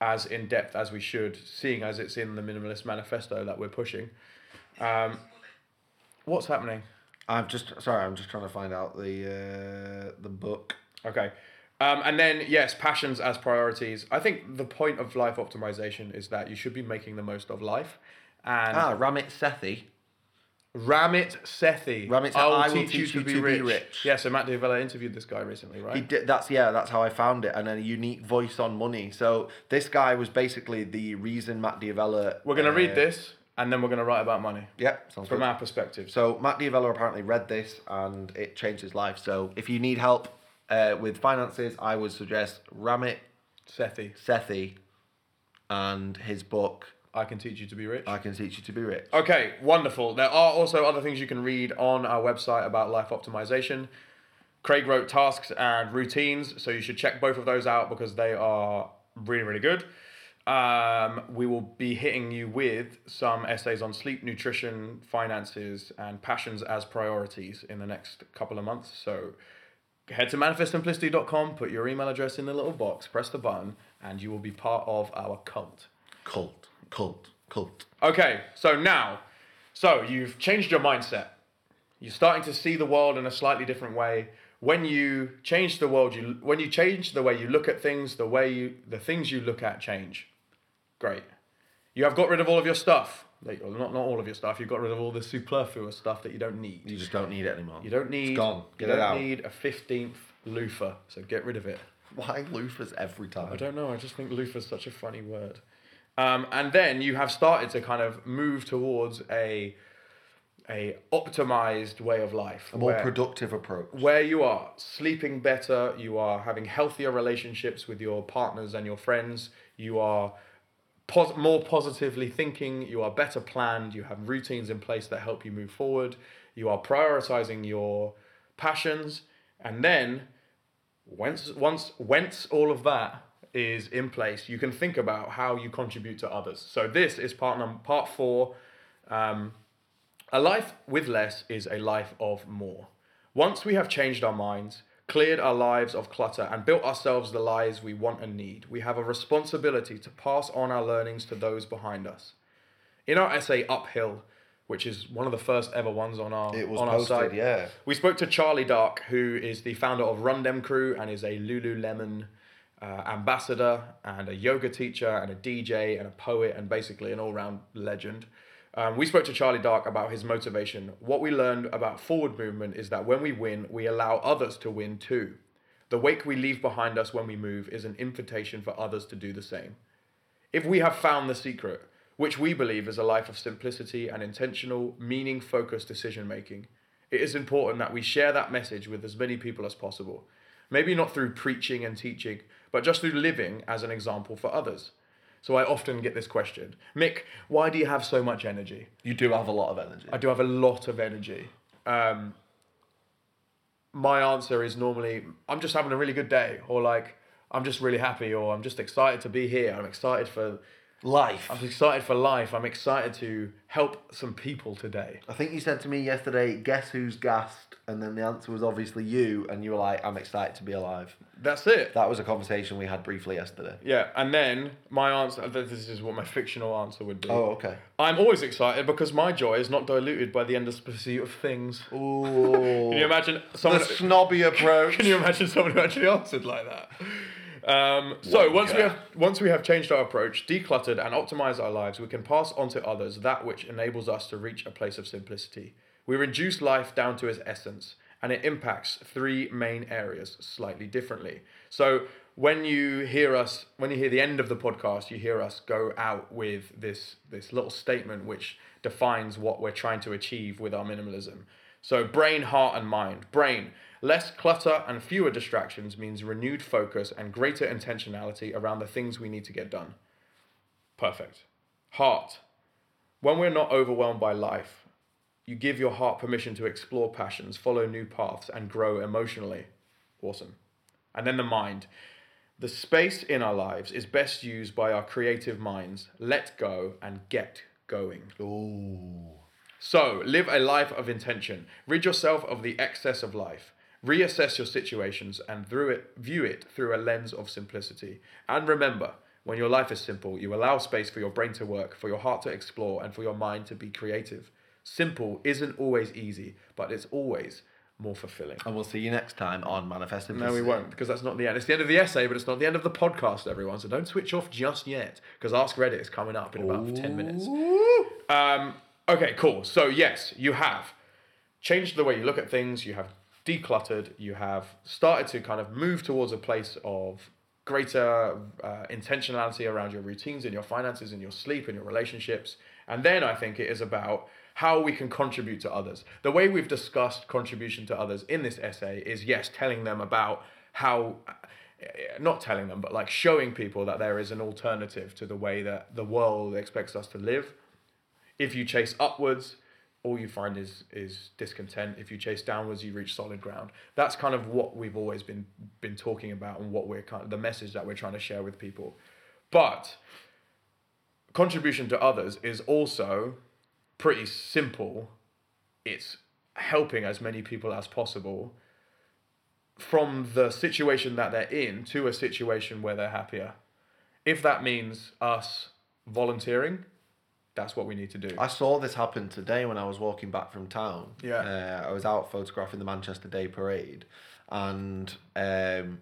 as in depth as we should, seeing as it's in the minimalist manifesto that we're pushing. Um, what's happening? I'm just sorry. I'm just trying to find out the uh, the book. Okay. Um, and then yes, passions as priorities. I think the point of life optimization is that you should be making the most of life. And Ah, Ramit Sethi. Ramit Sethi. Ramit Sethi, I will teach, you to, be, rich. rich. Yeah, so Matt D'Avella interviewed this guy recently, right? He did, that's yeah, that's how I found it, and a unique voice on money. So this guy was basically the reason Matt D'Avella. we're going to uh, read this and then we're going to write about money Yeah, sounds from good. our perspective. So Matt D'Avella apparently read this and it changed his life. So if you need help uh, with finances, I would suggest Ramit Sethi, Sethi and his book I can teach you to be rich. I Can Teach You to Be Rich. Okay, wonderful. There are also other things you can read on our website about life optimization. Craig wrote tasks and routines, so you should check both of those out because they are really, really good. Um, we will be hitting you with some essays on sleep, nutrition, finances, and passions as priorities in the next couple of months. So head to manifestsimplicity.com, put your email address in the little box, press the button, and you will be part of our cult. Cult, cult, cult. Okay, so now, so you've changed your mindset. You're starting to see the world in a slightly different way. When you change the world, you when you change the way you look at things, the way you the things you look at change. Great. You have got rid of all of your stuff. Like, well, not not all of your stuff. You've got rid of all the superfluous stuff that you don't need. You just don't need it anymore. You don't need. gone. Get you it don't out. need a fifteenth loofah. So get rid of it. Why loofahs every time? I don't know. I just think loofah's such a funny word. Um, and then you have started to kind of move towards a a optimized way of life. A more where- productive approach. where you are sleeping better, you are having healthier relationships with your partners and your friends, you are pos- more positively thinking, you are better planned, you have routines in place that help you move forward, you are prioritizing your passions, and then once once once all of that is in place, you can think about how you contribute to others. So this is part num- part four. Um, a life with less is a life of more. Once we have changed our minds, cleared our lives of clutter, and built ourselves the lives we want and need, we have a responsibility to pass on our learnings to those behind us. In our essay Uphill, which is one of the first ever ones on our It was on our site, yeah. we spoke to Charlie Dark, who is the founder of Run Dem Crew and is a Lululemon uh, ambassador and a yoga teacher and a DJ and a poet and basically an all round legend. Um, we spoke to Charlie Dark about his motivation. What we learned about forward movement is that when we win, we allow others to win too. The wake we leave behind us when we move is an invitation for others to do the same. If we have found the secret, which we believe is a life of simplicity and intentional, meaning focused decision making, it is important that we share that message with as many people as possible. Maybe not through preaching and teaching, but just through living as an example for others. So I often get this question Nick, why do you have so much energy? You do have a lot of energy. I do have a lot of energy. Um, my answer is normally, I'm just having a really good day, or like, I'm just really happy, or I'm just excited to be here. I'm excited for, Life. I'm excited for life. I'm excited to help some people today. I think you said to me yesterday, guess who's gassed? And then the answer was obviously you, and you were like, I'm excited to be alive. That's it. That was a conversation we had briefly yesterday. Yeah, and then my answer, this is what my fictional answer would be. Oh, okay. I'm always excited because my joy is not diluted by the end endless pursuit of things. Ooh. Can you imagine the snobby approach. Can you imagine someone who actually answered like that? Um, so once we have once we have changed our approach, decluttered and optimized our lives, we can pass on to others that which enables us to reach a place of simplicity. We reduce life down to its essence, and it impacts three main areas slightly differently. So when you hear us, when you hear the end of the podcast, you hear us go out with this this little statement which defines what we're trying to achieve with our minimalism. So, brain, heart, and mind. Brain, less clutter and fewer distractions means renewed focus and greater intentionality around the things we need to get done. Perfect. Heart, when we're not overwhelmed by life, you give your heart permission to explore passions, follow new paths, and grow emotionally. Awesome. And then the mind. The space in our lives is best used by our creative minds. Let go and get going. Ooh. So, live a life of intention. Rid yourself of the excess of life. Reassess your situations and through it, view it through a lens of simplicity. And remember, when your life is simple, you allow space for your brain to work, for your heart to explore, and for your mind to be creative. Simple isn't always easy, but it's always more fulfilling. And we'll see you next time on Manifest No, we won't, because that's not the end. It's the end of the essay, but it's not the end of the podcast, everyone. So don't switch off just yet, because Ask Reddit is coming up in about 10 minutes. Um, okay, cool. So, yes, you have changed the way you look at things, you have decluttered, you have started to kind of move towards a place of greater uh, intentionality around your routines and your finances and your sleep and your relationships. And then I think it is about how we can contribute to others. The way we've discussed contribution to others in this essay is yes, telling them about how not telling them, but like showing people that there is an alternative to the way that the world expects us to live. If you chase upwards, all you find is is discontent. If you chase downwards, you reach solid ground. That's kind of what we've always been been talking about and what we're kind of the message that we're trying to share with people. But contribution to others is also pretty simple. It's helping as many people as possible from the situation that they're in to a situation where they're happier. If that means us volunteering, that's what we need to do. I saw this happen today when I was walking back from town. Yeah. Uh, I was out photographing the Manchester Day Parade, and um,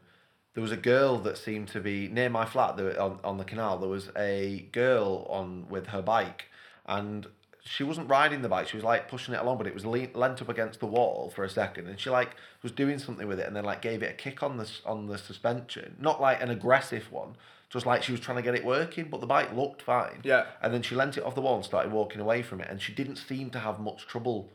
there was a girl that seemed to be near my flat there, on, on the canal. There was a girl on with her bike, and she wasn't riding the bike. She was like pushing it along, but it was le- leant up against the wall for a second, and she like was doing something with it, and then like gave it a kick on the on the suspension, not like an aggressive one, just like she was trying to get it working. But the bike looked fine. Yeah. And then she lent it off the wall and started walking away from it, and she didn't seem to have much trouble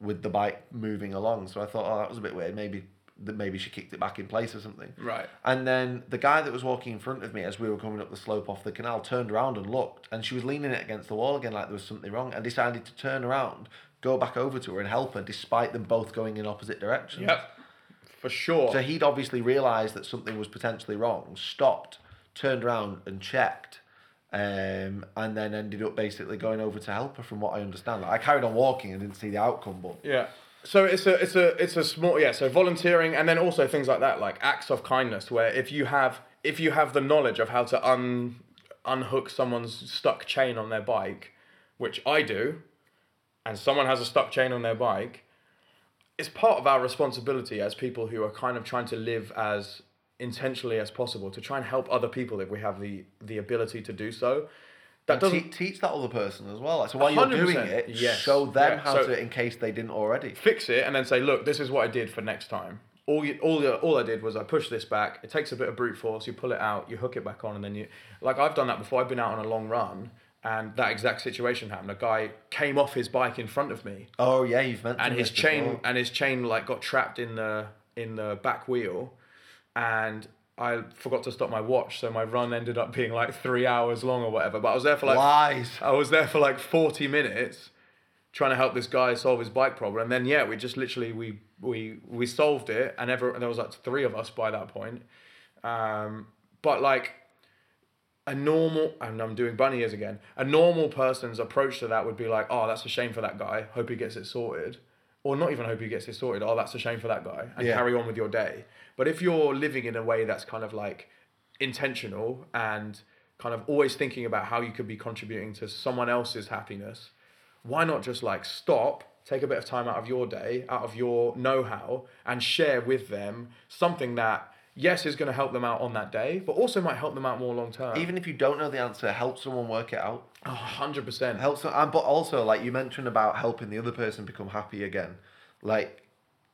with the bike moving along. So I thought, oh, that was a bit weird. Maybe that maybe she kicked it back in place or something. Right. And then the guy that was walking in front of me as we were coming up the slope off the canal turned around and looked, and she was leaning it against the wall again like there was something wrong, and decided to turn around, go back over to her and help her, despite them both going in opposite directions. Yep. For sure. So he'd obviously realised that something was potentially wrong, stopped, turned around and checked, um, and then ended up basically going over to help her. From what I understand, like, I carried on walking and didn't see the outcome, but Yeah. So it's a it's a it's a small yeah. So volunteering and then also things like that, like acts of kindness, where if you have if you have the knowledge of how to un unhook someone's stuck chain on their bike, which I do, and someone has a stuck chain on their bike, it's part of our responsibility as people who are kind of trying to live as intentionally as possible to try and help other people if we have the the ability to do so. That te- doesn't teach that other person as well. Like, so while you're doing it, yes. show them Yeah, how so- to in case they didn't already. fix it and then say, look, this is what I did for next time. All you, all you, all I did was I pushed this back. It takes a bit of brute force. You pull it out, you hook it back on, and then you like I've done that before. I've been out on a long run, and that exact situation happened. A guy came off his bike in front of me, Oh yeah, you've mentioned and his chain before. and his chain like got trapped in the in the back wheel, and I forgot to stop my watch, so my run ended up being like three hours long or whatever. But I was there for like Lies. I was there for like 40 minutes trying to help this guy solve his bike problem. And then, yeah, we just literally, we, we, we solved it. And ever, there was like three of us by that point. Um, but like a normal, and I'm doing bunny ears again, a normal person's approach to that would be like, oh, that's a shame for that guy. Hope he gets it sorted. Or not even hope he gets it sorted. Oh, that's a shame for that guy. And Yeah. carry on with your day. But if you're living in a way that's kind of like intentional and kind of always thinking about how you could be contributing to someone else's happiness, why not just like stop, take a bit of time out of your day, out of your know how, and share with them something that, yes, is going to help them out on that day, but also might help them out more long term. Even if you don't know the answer, help someone work it out. Oh, 100%. Help some, and but also like you mentioned about helping the other person become happy again. Like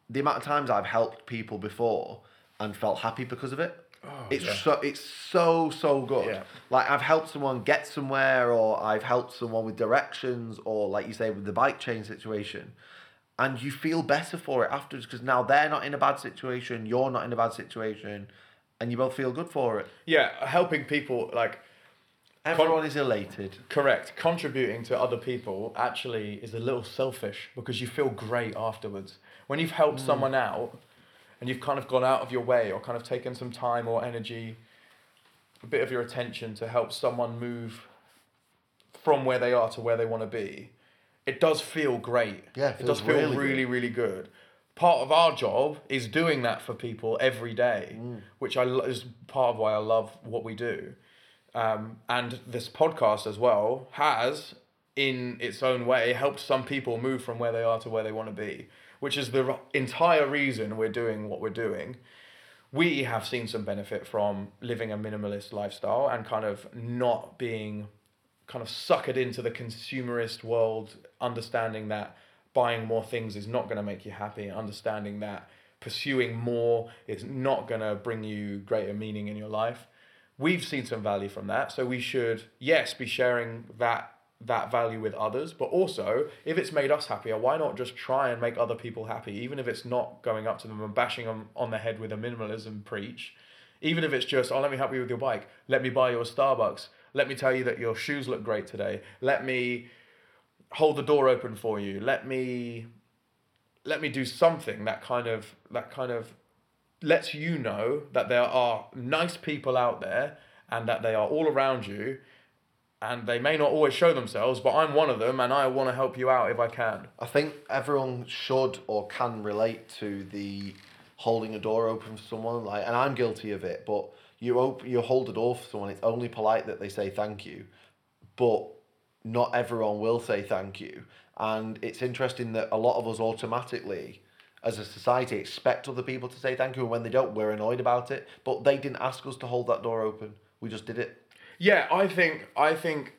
the amount of times I've helped people before and felt happy because of it. Oh, it's Oh, yeah. so it's so so good. Yeah. Like I've helped someone get somewhere, or I've helped someone with directions, or like you say with the bike chain situation, and you feel better for it afterwards because now they're not in a bad situation, you're not in a bad situation, and you both feel good for it. Yeah, helping people, like, Everyone is elated. Correct. Contributing to other people actually is a little selfish because you feel great afterwards. When you've helped mm. someone out and you've kind of gone out of your way or kind of taken some time or energy, a bit of your attention to help someone move from where they are to where they want to be, it does feel great. Yeah, it it does feel really really, good. really, good. Part of our job is doing that for people every day, Mm. which I lo- is part of why I love what we do um, and this podcast as well has in its own way helped some people move from where they are to where they want to be which is the entire reason we're doing what we're doing. We have seen some benefit from living a minimalist lifestyle and kind of not being kind of suckered into the consumerist world understanding that buying more things is not going to make you happy understanding that pursuing more is not going to bring you greater meaning in your life. We've seen some value from that so we should yes be sharing that that value with others but also if it's made us happier why not just try and make other people happy even if it's not going up to them and bashing them on the head with a minimalism preach? Even if it's just oh let me help you with your bike. Let me buy you a starbucks. Let me tell you that your shoes look great today. Let me hold the door open for you. Let me let me do something that kind of that kind of lets you know that there are nice people out there and that they are all around you and they may not always show themselves but i'm one of them and i want to help you out if i can I think everyone should or can relate to the holding a door open for someone. Like, and I'm guilty of it. But you open, you hold a door for someone. It's only polite that they say thank you, but not everyone will say thank you. And it's interesting that a lot of us automatically, as a society, expect other people to say thank you, and when they don't, we're annoyed about it. But they didn't ask us to hold that door open. We just did it. Yeah, I think I think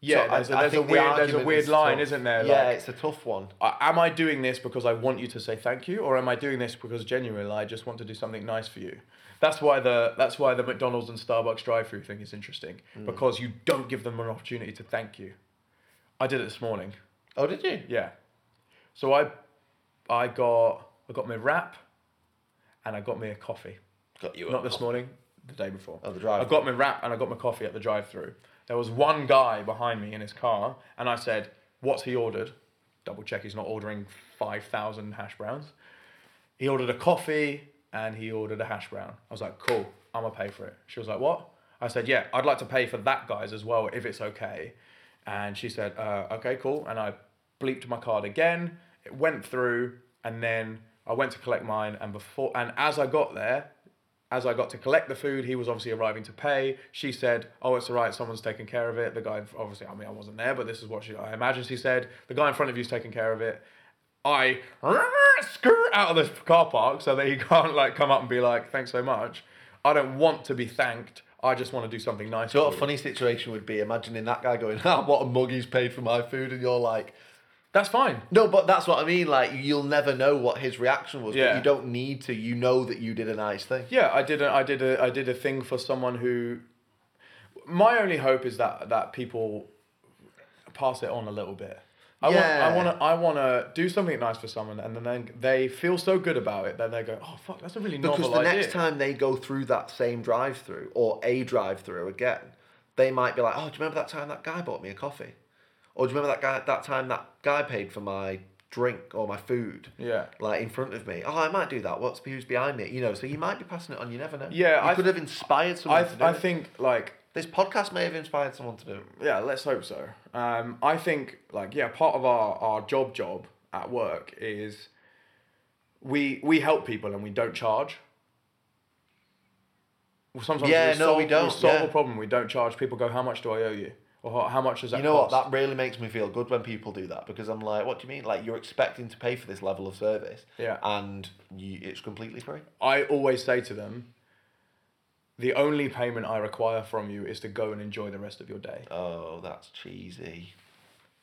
Yeah, So there's, a I- I there's a think the weird there's a weird is line, tough. isn't there? Yeah, Like, it's a tough one. am I doing this because I want you to say thank you, or am I doing this because genuinely I just want to do something nice for you? That's why the that's why the McDonald's and Starbucks drive-through thing is interesting Mm. because you don't give them an opportunity to thank you. I did it this morning. Oh, did you? Yeah. So I I got I got me a wrap and I got me a coffee. Got you. Not this morning, the day before. Oh, the I drive-thru. got my wrap and I got my coffee at the drive-through. There was one guy behind me in his car, and I said, "What's he ordered?" Double check he's not ordering five thousand hash browns. He ordered a coffee and he ordered a hash brown. I was like, "Cool, I'm gonna pay for it." She was like, "What?" I said, "Yeah, I'd like to pay for that guy's as well if it's okay." And she said, uh, "Okay, cool." And I bleeped my card again. It went through, and then I went to collect mine. And before, and as I got there, as I got to collect the food, he was obviously arriving to pay. She said, "Oh, it's all right. Someone's taking care of it." The guy, obviously, I mean, I wasn't there, but this is what she, I imagine she said. The guy in front of you's taking care of it. I skirt out of the car park so that he can't like come up and be like, "Thanks so much." I don't want to be thanked. I just want to do something nice. So a funny situation would be imagining that guy going, ah, what a mug he's paid for my food, and you're like, That's fine. no, but that's what I mean. Like, you'll never know what his reaction was, Yeah. but you don't need to. You know that you did a nice thing. Yeah, I did. A, I did a. I did a thing for someone who. My only hope is that that people pass it on a little bit. I Yeah. want. I want to. I want to do something nice for someone, and then they feel so good about it that they go, "Oh fuck, that's a really Because novel the idea." next time they go through that same drive-through or a drive-through again, they might be like, "Oh, do you remember that time that guy bought me a coffee? Or do you remember that guy that time that guy paid for my drink or my food?" Yeah. Like in front of me. Oh, I might do that. What's who's behind me? You know, so you might be passing it on. You never know. Yeah, you I could have inspired someone I, to do I it. think like This podcast may have inspired someone to do it. yeah, let's hope so. Um, I think like yeah, part of our, our job job at work is we we help people and we don't charge. Sometimes Yeah, we no, solve, we don't, solve yeah. a problem. We don't charge. People go, "How much do I owe you?" Or "How- "How much does that You know what? That really makes me feel good when people do that because I'm like, what do you mean? Like you're expecting to pay for this level of service, Yeah. and you, it's completely free. I always say to them, "The only payment I require from you is to go and enjoy the rest of your day." Oh, that's cheesy.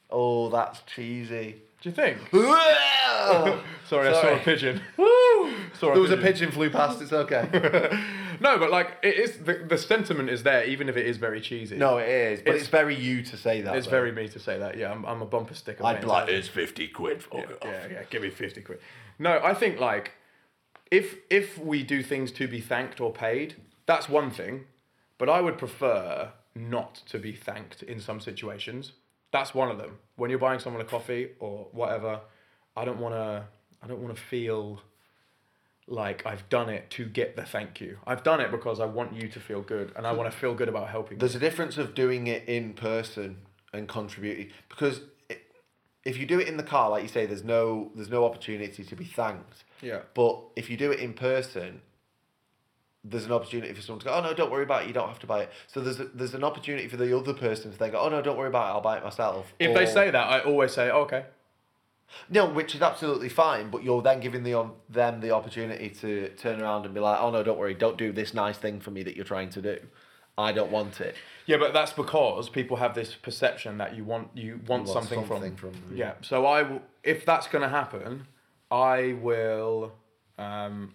Oh, that's cheesy. Do you think? Sorry, Sorry, I saw a pigeon. Woo! Saw There was a pigeon flew past. It's okay. no, but like it is the, the sentiment is there, even if it is very cheesy. no, it is, but It's- it's, very you to say that. It's though. very me to say that. Yeah, I'm, I'm a bumper sticker. I'd be like, it's fifty quid. It yeah, yeah, give me fifty quid. No, I think like if if we do things to be thanked or paid, that's one thing. But I would prefer not to be thanked in some situations. That's one of them. When you're buying someone a coffee or whatever, I don't want to. I don't want to feel like I've done it to get the thank you. I've done it because I want you to feel good, and I want to feel good about helping. you. There's a difference of doing it in person and contributing because it, if you do it in the car, like you say, there's no there's no opportunity to be thanked. Yeah. But if you do it in person, there's an opportunity for someone to go, oh no, don't worry about it. You don't have to buy it. So there's a, there's an opportunity for the other person to think, oh no, don't worry about it. I'll buy it myself. If they say that, I always say, oh, okay. No, which is absolutely fine, but you're then giving the on them the opportunity to turn around and be like, oh no, don't worry, don't do this nice thing for me that you're trying to do. I don't want it. Yeah, but that's because people have this perception that you want you want, want something, something from, from- yeah. So I will, if that's going to happen, I will. Um,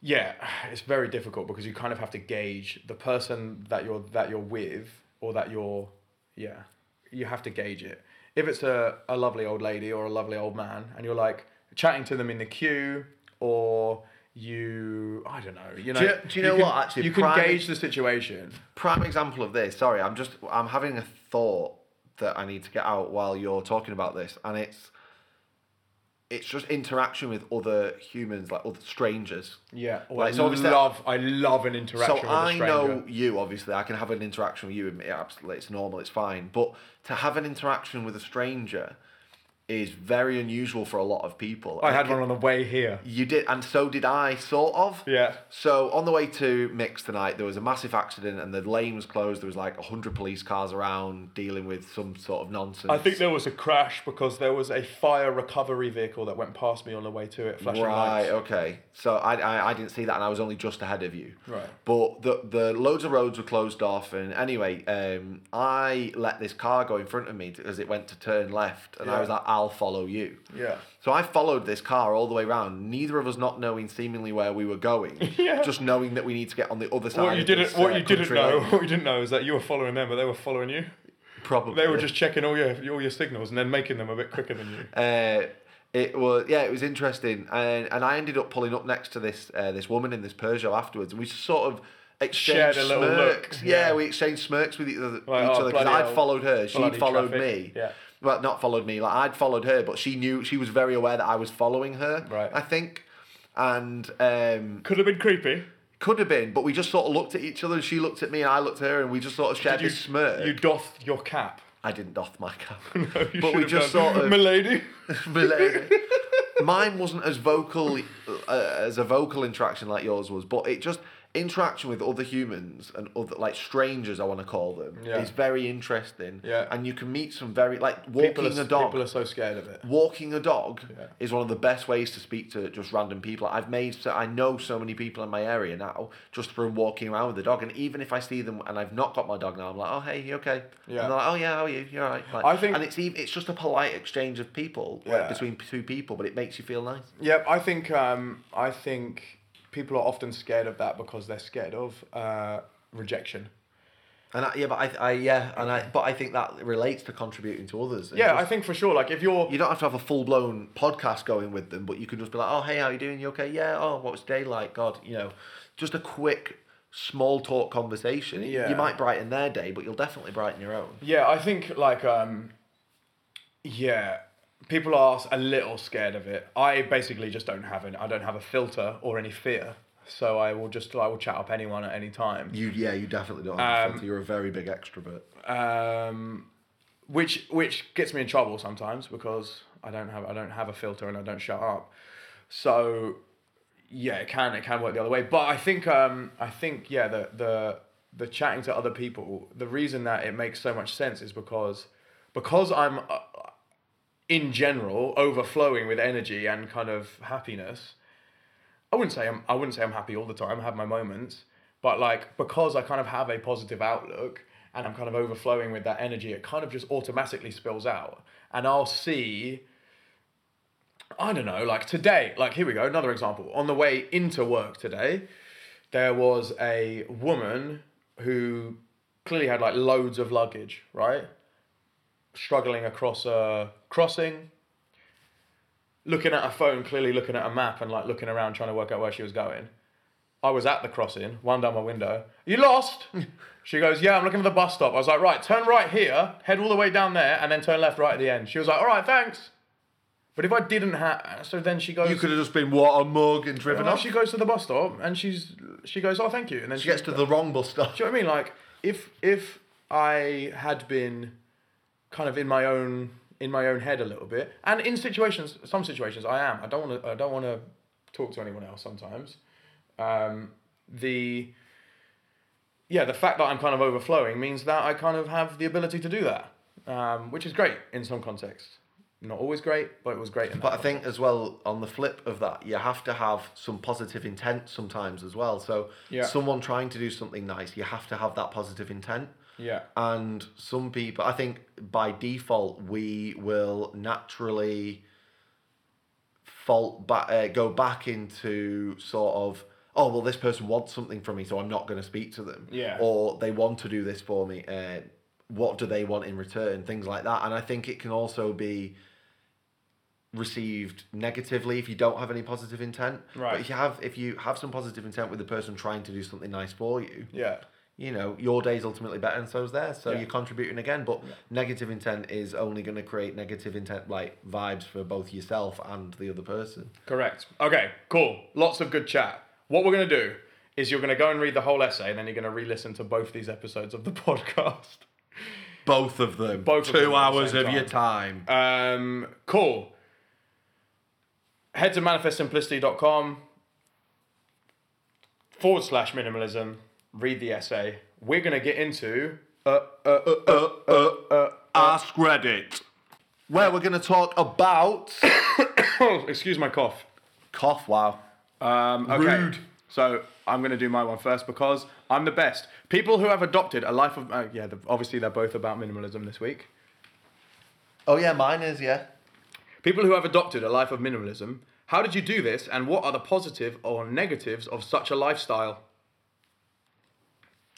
yeah, it's very difficult because you kind of have to gauge the person that you're that you're with or that you're yeah you have to gauge it. If it's a, a lovely old lady or a lovely old man and you're like chatting to them in the queue or you I don't know you know Do you- do you know can, what, actually, you can gauge the situation prime example of this. Sorry, I'm just I'm having a thought that I need to get out while you're talking about this, and it's it's just interaction with other humans, like other strangers. Yeah, oh, Like, I so obviously- love I love an interaction So I know you. Obviously, I can have an interaction with you, absolutely, it's normal, it's fine. But to have an interaction with a stranger, is very unusual for a lot of people. I had can- one on the way here. You did, and so did I, sort of. Yeah. So on the way to Mix tonight, there was a massive accident, and the lane was closed. There was like hundred police cars around dealing with some sort of nonsense. I think there was a crash because there was a fire recovery vehicle that went past me on the way to it, flashing Right. lights. Okay. So I, I I didn't see that, and I was only just ahead of you. Right. But the the loads of roads were closed off, and anyway, um, I let this car go in front of me as it went to turn left, and I was like, "I'll follow you." Yeah. So I followed this car all the way around. Neither of us not knowing seemingly where we were going, Yeah. just knowing that we need to get on the other side. What you of didn't, this, what uh, you didn't know, lane. what you didn't know is that you were following them, but they were following you. Probably. They were just checking all your all your signals and then making them a bit quicker than you. Uh, it was yeah, it was interesting, and and I ended up pulling up next to this uh, this woman in this Peugeot afterwards, and we sort of exchanged Shared a little look, smirks. Yeah. yeah. we exchanged smirks with each other Like, oh, because I'd followed her, she followed traffic. me. Yeah. Well, not followed me. Like I'd followed her, but she knew she was very aware that I was following her. Right. I think, and um, Could have been creepy. could have been, but we just sort of looked at each other, and she looked at me, and I looked at her, and we just sort of shared you this smirk. You doff your cap. I didn't doff my cap, No, you but we have just done. sort of Milady. Milady. Mine wasn't as vocal uh, as a vocal interaction like yours was, but it just interaction with other humans and other like strangers, I want to call them, Yeah. is very interesting. Yeah. and you can meet some very like walking are, a dog. people are so scared of it. Walking a dog Yeah. is one of the best ways to speak to just random people. I've made so I know so many people in my area now just from walking around with the dog, and even if I see them and I've not got my dog now, I'm like, oh hey, you okay? Yeah. And they're like, oh yeah, how are you? You're alright. Like, I think- and it's even it's just a polite exchange of people like, Yeah. between two people, but it makes you feel nice. Yep, I think um, I think people are often scared of that because they're scared of uh, rejection. And I, yeah, but I, I yeah, and I but I think that relates to contributing to others. Yeah, I think for sure. Like if you're You don't have to have a full blown podcast going with them, but you can just be like, "Oh, hey, how are you doing? You okay? Yeah. Oh, what was day like? God, you know, just a quick small talk conversation. Yeah. You might brighten their day, but you'll definitely brighten your own. Yeah, I think like um yeah, people are a little scared of it. I basically just don't have an I don't have a filter or any fear. So I will just I will chat up anyone at any time. You, yeah, you definitely don't. Have a Um, filter. You're a very big extrovert. Um which which gets me in trouble sometimes because I don't have I don't have a filter and I don't shut up. So yeah, it can it can work the other way. But I think um I think yeah the the the chatting to other people the reason that it makes so much sense is because because I'm uh, in general overflowing with energy and kind of happiness. I wouldn't say I'm I wouldn't say I'm happy all the time. I have my moments, but like because I kind of have a positive outlook and I'm kind of overflowing with that energy, it kind of just automatically spills out. And I'll see I don't know, like today, like here we go, another example. On the way into work today, there was a woman who clearly had like loads of luggage, right? Struggling across a crossing, looking at her phone, clearly looking at a map and like looking around trying to work out where she was going. I was at the crossing, one down my window. You lost? she goes, Yeah, I'm looking for the bus stop. I was like, Right, turn right here, head all the way down there, and then turn left right at the end. She was like, All right, thanks. But if I didn't have, so then she goes, You could have just been what a mug and driven off. she goes to the bus stop and she's she goes, Oh, thank you. And then She gets to the wrong bus stop. do you know what I mean? Like if if I had been kind of in my own in my own head a little bit, and in situations, some situations I am. I don't want to. I don't want to talk to anyone else sometimes. Um, the yeah, the fact that I'm kind of overflowing means that I kind of have the ability to do that, um, which is great in some contexts. Not always great, but it was great But. I think as well, on the flip of that, you have to have some positive intent sometimes as well. So Yeah. someone trying to do something nice, you have to have that positive intent. Yeah, And some people, I think by default, we will naturally fault back, uh, go back into sort of, oh well, this person wants something from me, so I'm not going to speak to them. Yeah. Or they want to do this for me. Uh, what do they want in return? Things like that. And I think it can also be received negatively if you don't have any positive intent. Right. But if you have, if you have some positive intent with the person trying to do something nice for you, yeah, you know, your day's ultimately better and so's theirs. So Yeah. you're contributing again. But negative intent is only going to create negative intent, like vibes for both yourself and the other person. correct. Okay, cool. Lots of good chat. What we're gonna do is you're gonna go and read the whole essay, and then you're gonna re-listen to both these episodes of the podcast. Both of them. Both of Two them at the hours of your time. Um, cool. Head to manifestsimplicity.com forward slash minimalism. Read the essay. We're going to get into. Uh, uh, uh, uh, uh, uh, Ask Reddit. Where we're going to talk about. oh, excuse my cough. Cough, wow. Um, okay. Rude. So I'm going to do my one first because I'm the best. People who have adopted a life of. Uh, yeah, the, obviously they're both about minimalism this week. Oh, yeah, mine is, yeah. People who have adopted a life of minimalism, how did you do this and what are the positive or negatives of such a lifestyle?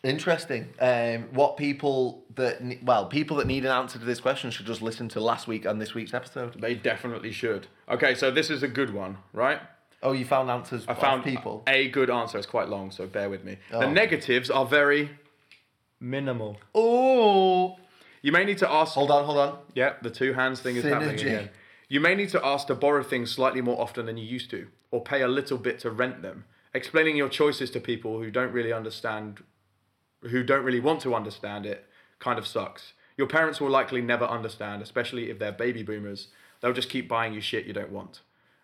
Interesting. Um, what people that ne- well, people that need an answer to this question should just listen to last week and this week's episode. They definitely should. Okay, so this is a good one, right? Oh, you found answers. I found people. a good answer. It's quite long, so bear with me. The Oh. negatives are very minimal. Oh, You may need to ask. hold on, hold on. Yeah, the two hands thing is happening Synergy. again. You may need to ask to borrow things slightly more often than you used to, or pay a little bit to rent them. Explaining your choices to people who don't really understand, who don't really want to understand it, kind of sucks. Your parents will likely never understand, especially if they're baby boomers. They'll just keep buying you shit you don't want.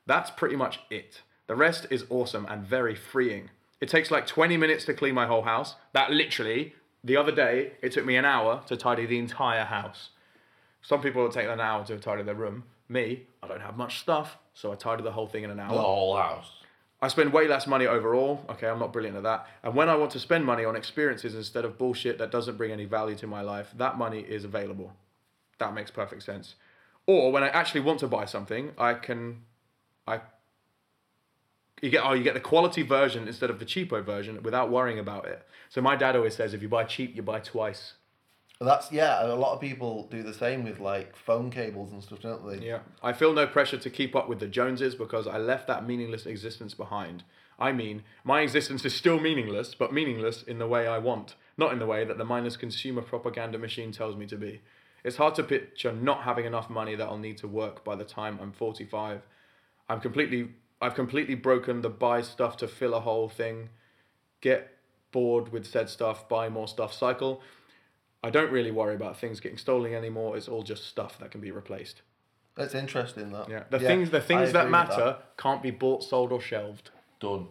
That's pretty much it. The rest is awesome and very freeing. It takes like 20 minutes to clean my whole house. That literally, the other day, it took me an hour to tidy the entire house. Some people will take an hour to tidy their room. Me, I don't have much stuff, so I tidy the whole thing in an hour. The whole house. I spend way less money overall. Okay, I'm not brilliant at that. And when I want to spend money on experiences instead of bullshit that doesn't bring any value to my life, that money is available. That makes perfect sense. Or when I actually want to buy something, I can, I. You get oh you get the quality version instead of the cheapo version without worrying about it. So my dad always says if you buy cheap, you buy twice. That's yeah. A lot of people do the same with like phone cables and stuff, don't they? Yeah. I feel no pressure to keep up with the Joneses because I left that meaningless existence behind. I mean, my existence is still meaningless, but meaningless in the way I want, not in the way that the mindless consumer propaganda machine tells me to be. It's hard to picture not having enough money that I'll need to work by the time I'm 45. I'm completely I've completely broken the buy stuff to fill a hole thing, get bored with said stuff, buy more stuff cycle. I don't really worry about things getting stolen anymore. It's all just stuff that can be replaced. That's interesting. That. Yeah, the things the things that agree with matter can't be bought, sold, or shelved. done.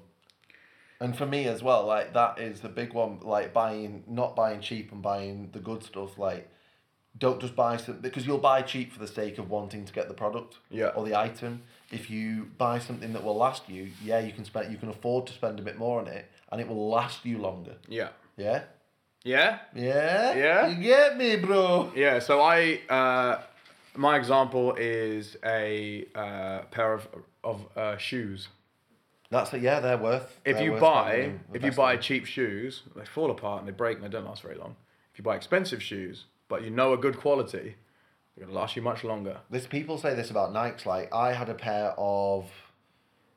And for me as well, like that is the big one. Like buying, not buying cheap and buying the good stuff. Like, don't just buy something because you'll buy cheap for the sake of wanting to get the product Yeah. or the item. If you buy something that will last you, yeah, you can spend, you can afford to spend a bit more on it, and it will last you longer. Yeah. Yeah, Yeah. yeah, Yeah? You get me, bro. Yeah. So I, uh, my example is a uh, pair of of uh, shoes. That's it. Yeah, they're worth. If they're you worth buy if you buy cheap shoes, they fall apart and they break and they don't last very long. If you buy expensive shoes, but you know a good quality, they're gonna last you much longer. This people say this about Nikes. Like I had a pair of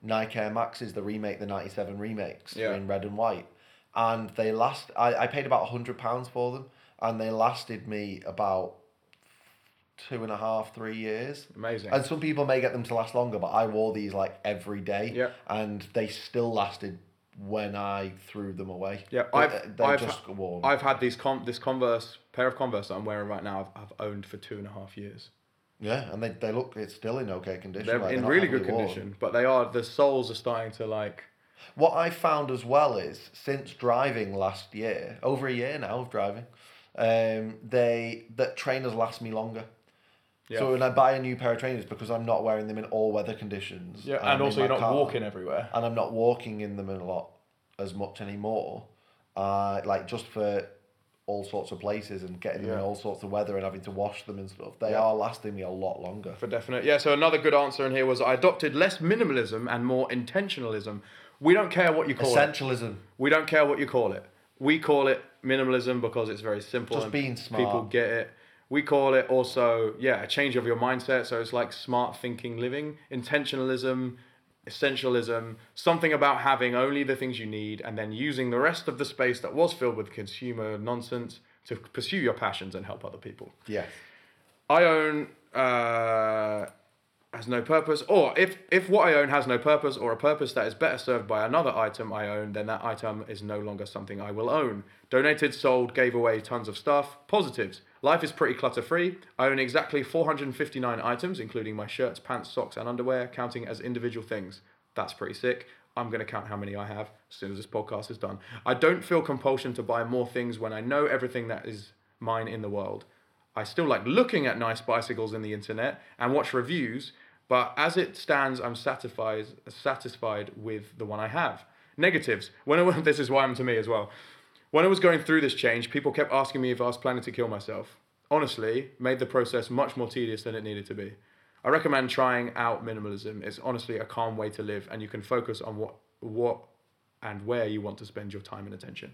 Nike Air Maxes, the remake, the '97 remakes Yeah. in red and white, and they last. I, I paid about hundred pounds for them, and they lasted me about two and a half, three years. Amazing. And some people may get them to last longer, but I wore these like every day, Yeah. and they still lasted when I threw them away. Yeah, I've they I've, just worn. I've had these con- this Converse pair of Converse that I'm wearing right now. I've, I've owned for two and a half years. yeah, and they, they look it's still in okay condition. They're like, in not really good heavily worn. condition, but they are the soles are starting to like. What I found as well is since driving last year, over a year now of driving, um, they that trainers last me longer. Yeah. So when I buy a new pair of trainers, because I'm not wearing them in all weather conditions. Yeah, I'm and also you're not car, walking everywhere. and I'm not walking in them in a lot as much anymore. Uh, like just for all sorts of places and getting them in all sorts of weather and having to wash them and stuff. They Yeah. are lasting me a lot longer. For definite. Yeah, so another good answer in here was I adopted less minimalism and more intentionalism. We don't care what you call it. Essentialism. We don't care what you call it. We call it minimalism because it's very simple Just and being people get it. We call it also, yeah, a change of your mindset. So it's like smart thinking living, intentionalism, essentialism, something about having only the things you need and then using the rest of the space that was filled with consumer nonsense to pursue your passions and help other people. Yes. I own uh, has no purpose, or if if what I own has no purpose or a purpose that is better served by another item I own, then that item is no longer something I will own. Donated, sold, gave away tons of stuff. Positives. Life is pretty clutter free. I own exactly 459 items, including my shirts, pants, socks, and underwear, counting as individual things. That's pretty sick. I'm going to count how many I have as soon as this podcast is done. I don't feel compulsion to buy more things when I know everything that is mine in the world. I still like looking at nice bicycles in the internet and watch reviews, but as it stands, I'm satisfied satisfied with the one I have. Negatives. When I, this is why I'm to me as well. When I was going through this change, people kept asking me if I was planning to kill myself. Honestly, made the process much more tedious than it needed to be. I recommend trying out minimalism. It's honestly a calm way to live, and you can focus on what what and where you want to spend your time and attention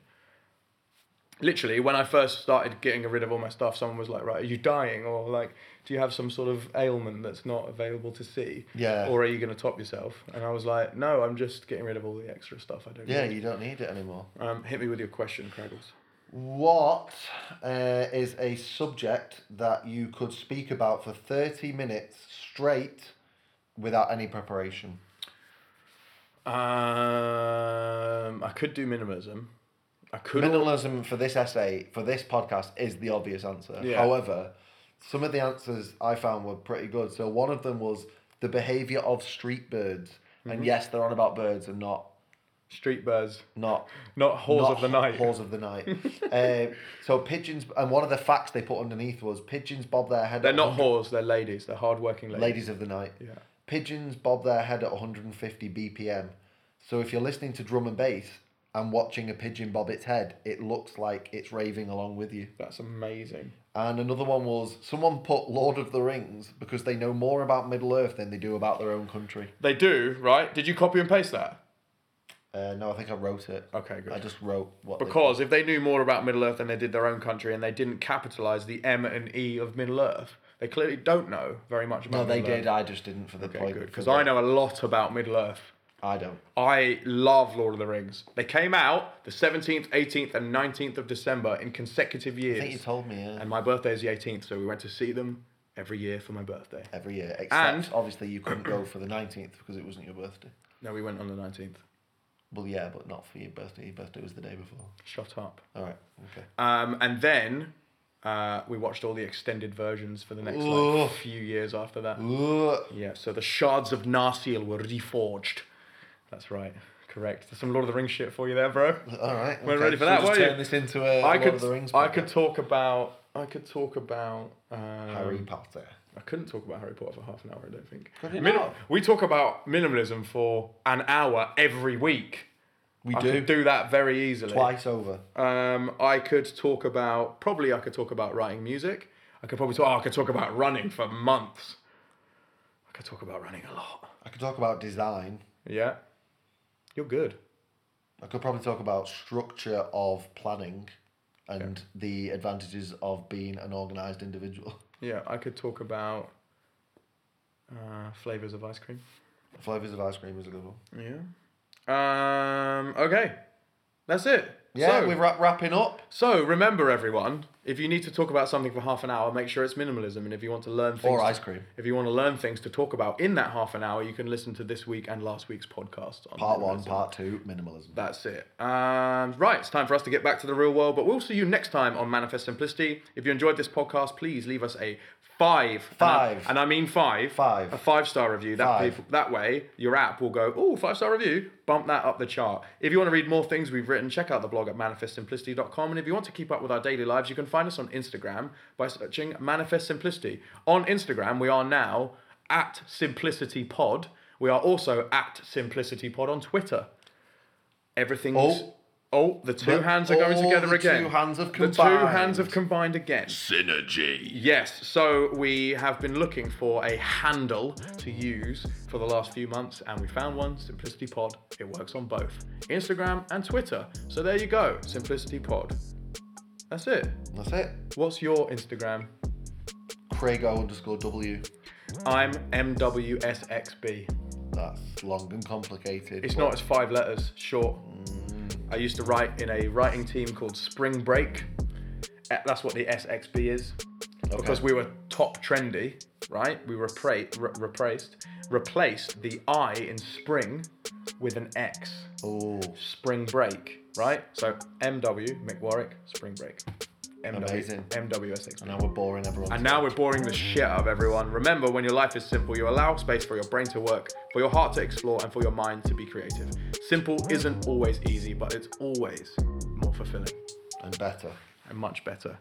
literally when I first started getting rid of all my stuff, someone was like, "Right, are you dying, or like, do you have some sort of ailment that's not available to see? Yeah. Or are you going to top yourself?" And I was like, "No, I'm just getting rid of all the extra stuff I don't Yeah, need." you don't need it anymore. Um, hit me with your question, Craggles. What uh, is a subject that you could speak about for 30 minutes straight without any preparation? Um, I could do minimalism. I could. al- Minimalism for this essay, for this podcast, is the obvious answer. Yeah. However, some of the answers I found were pretty good. So one of them was the behavior of street birds. Mm-hmm. And yes, they're on about birds and not Street birds, not not whores not of the night. Whores of the night. uh, so pigeons, and one of the facts they put underneath was pigeons bob their head. They're not 100 whores. They're ladies. They're hardworking ladies. ladies of the night. Yeah. Pigeons bob their head at 150 BPM. So if you're listening to drum and bass and watching a pigeon bob its head, it looks like it's raving along with you. That's amazing. And another one was someone put Lord of the Rings because they know more about Middle Earth than they do about their own country. They do, right? Did you copy and paste that? Uh, no, I think I wrote it. Okay, good. I just wrote what. they- Because if they knew more about Middle Earth than they did their own country and they didn't capitalize the M and E of Middle Earth, they clearly don't know very much about Middle Earth. no, they Middle did. I just didn't for the Okay, point. good. Because I know a lot about Middle Earth. I don't. I love Lord of the Rings. They came out the 17th, 18th, and 19th of December in consecutive I think you years. told me. Yeah. And my birthday is the 18th, so we went to see them every year for my birthday. Every year, except And- obviously you couldn't go for the nineteenth because it wasn't your birthday. No, we went on the 19th. Well, yeah, but not for your birthday. Your birthday was the day before. Shut up. All right. Okay. Um, and then uh, we watched all the extended versions for the next like, few years after that. Yeah, so the shards of Narsil were reforged. That's right. Correct. There's some Lord of the Rings shit for you there, bro. All right. We're okay. ready for that, just were you? turn this into a I Lord could of the Rings. I could talk about I could talk about um, Harry Potter. I couldn't talk about Harry Potter for half an hour, I don't think. Not? we talk about minimalism for an hour every week. We I do do that very easily. twice over. Um, I could talk about probably I could talk about writing music. I could probably talk. Oh, I could talk about running for months. I could talk about running a lot. I could talk about design. Yeah, you're good. I could probably talk about structure of planning and the advantages of being an organized individual. Yeah, I could talk about uh, flavors of ice cream. Flavors of ice cream is a good one. Yeah. Um. Okay. That's it. Yeah, So- we're wrap- wrapping up. So remember, everyone, if you need to talk about something for half an hour, make sure it's minimalism. And if you want to learn things, Or ice cream. if you want to learn things to talk about in that half an hour, you can listen to this week and last week's podcast. On Part one, part two, minimalism. That's it. Um, right, it's time for us to get back to the real world, but we'll see you next time on Manifest Simplicity. If you enjoyed this podcast, please leave us a five. and I- Five. And I, mean five. Five. A five star review. That, Five. people, that way, your app will go, oh, five star review, bump that up the chart. If you want to read more things we've written, check out the blog at manifestsimplicity.com. And if you want to keep up with our daily lives, you can find us on Instagram by searching Manifest Simplicity. On Instagram, we are now at Simplicity Pod. We are also at Simplicity Pod on Twitter. Everything's. Oh, Oh. the two The- hands are going together the again. two hands have combined. The two hands have combined again. Synergy. Yes, so we have been looking for a handle to use for the last few months, and we found one Simplicity Pod. It works on both Instagram and Twitter. So there you go, Simplicity Pod. That's it. That's it. What's your Instagram? Craigo underscore W. I'm MWSXB. That's long and complicated. It's but not, it's five letters, short. I used to write in a writing team called Spring Break. Eh, That's what the SXB is. because we were top trendy, right? We repra- re- replaced replaced the I in spring with an X. Oh, Spring break, right? So MW Mick Warwick, spring break. MW, Amazing. MWSX. and now we're boring everyone. And now we're boring the shit out of everyone. Remember, when your life is simple, you allow space for your brain to work, for your heart to explore, and for your mind to be creative. Simple isn't always easy, but it's always more fulfilling and better. and much better.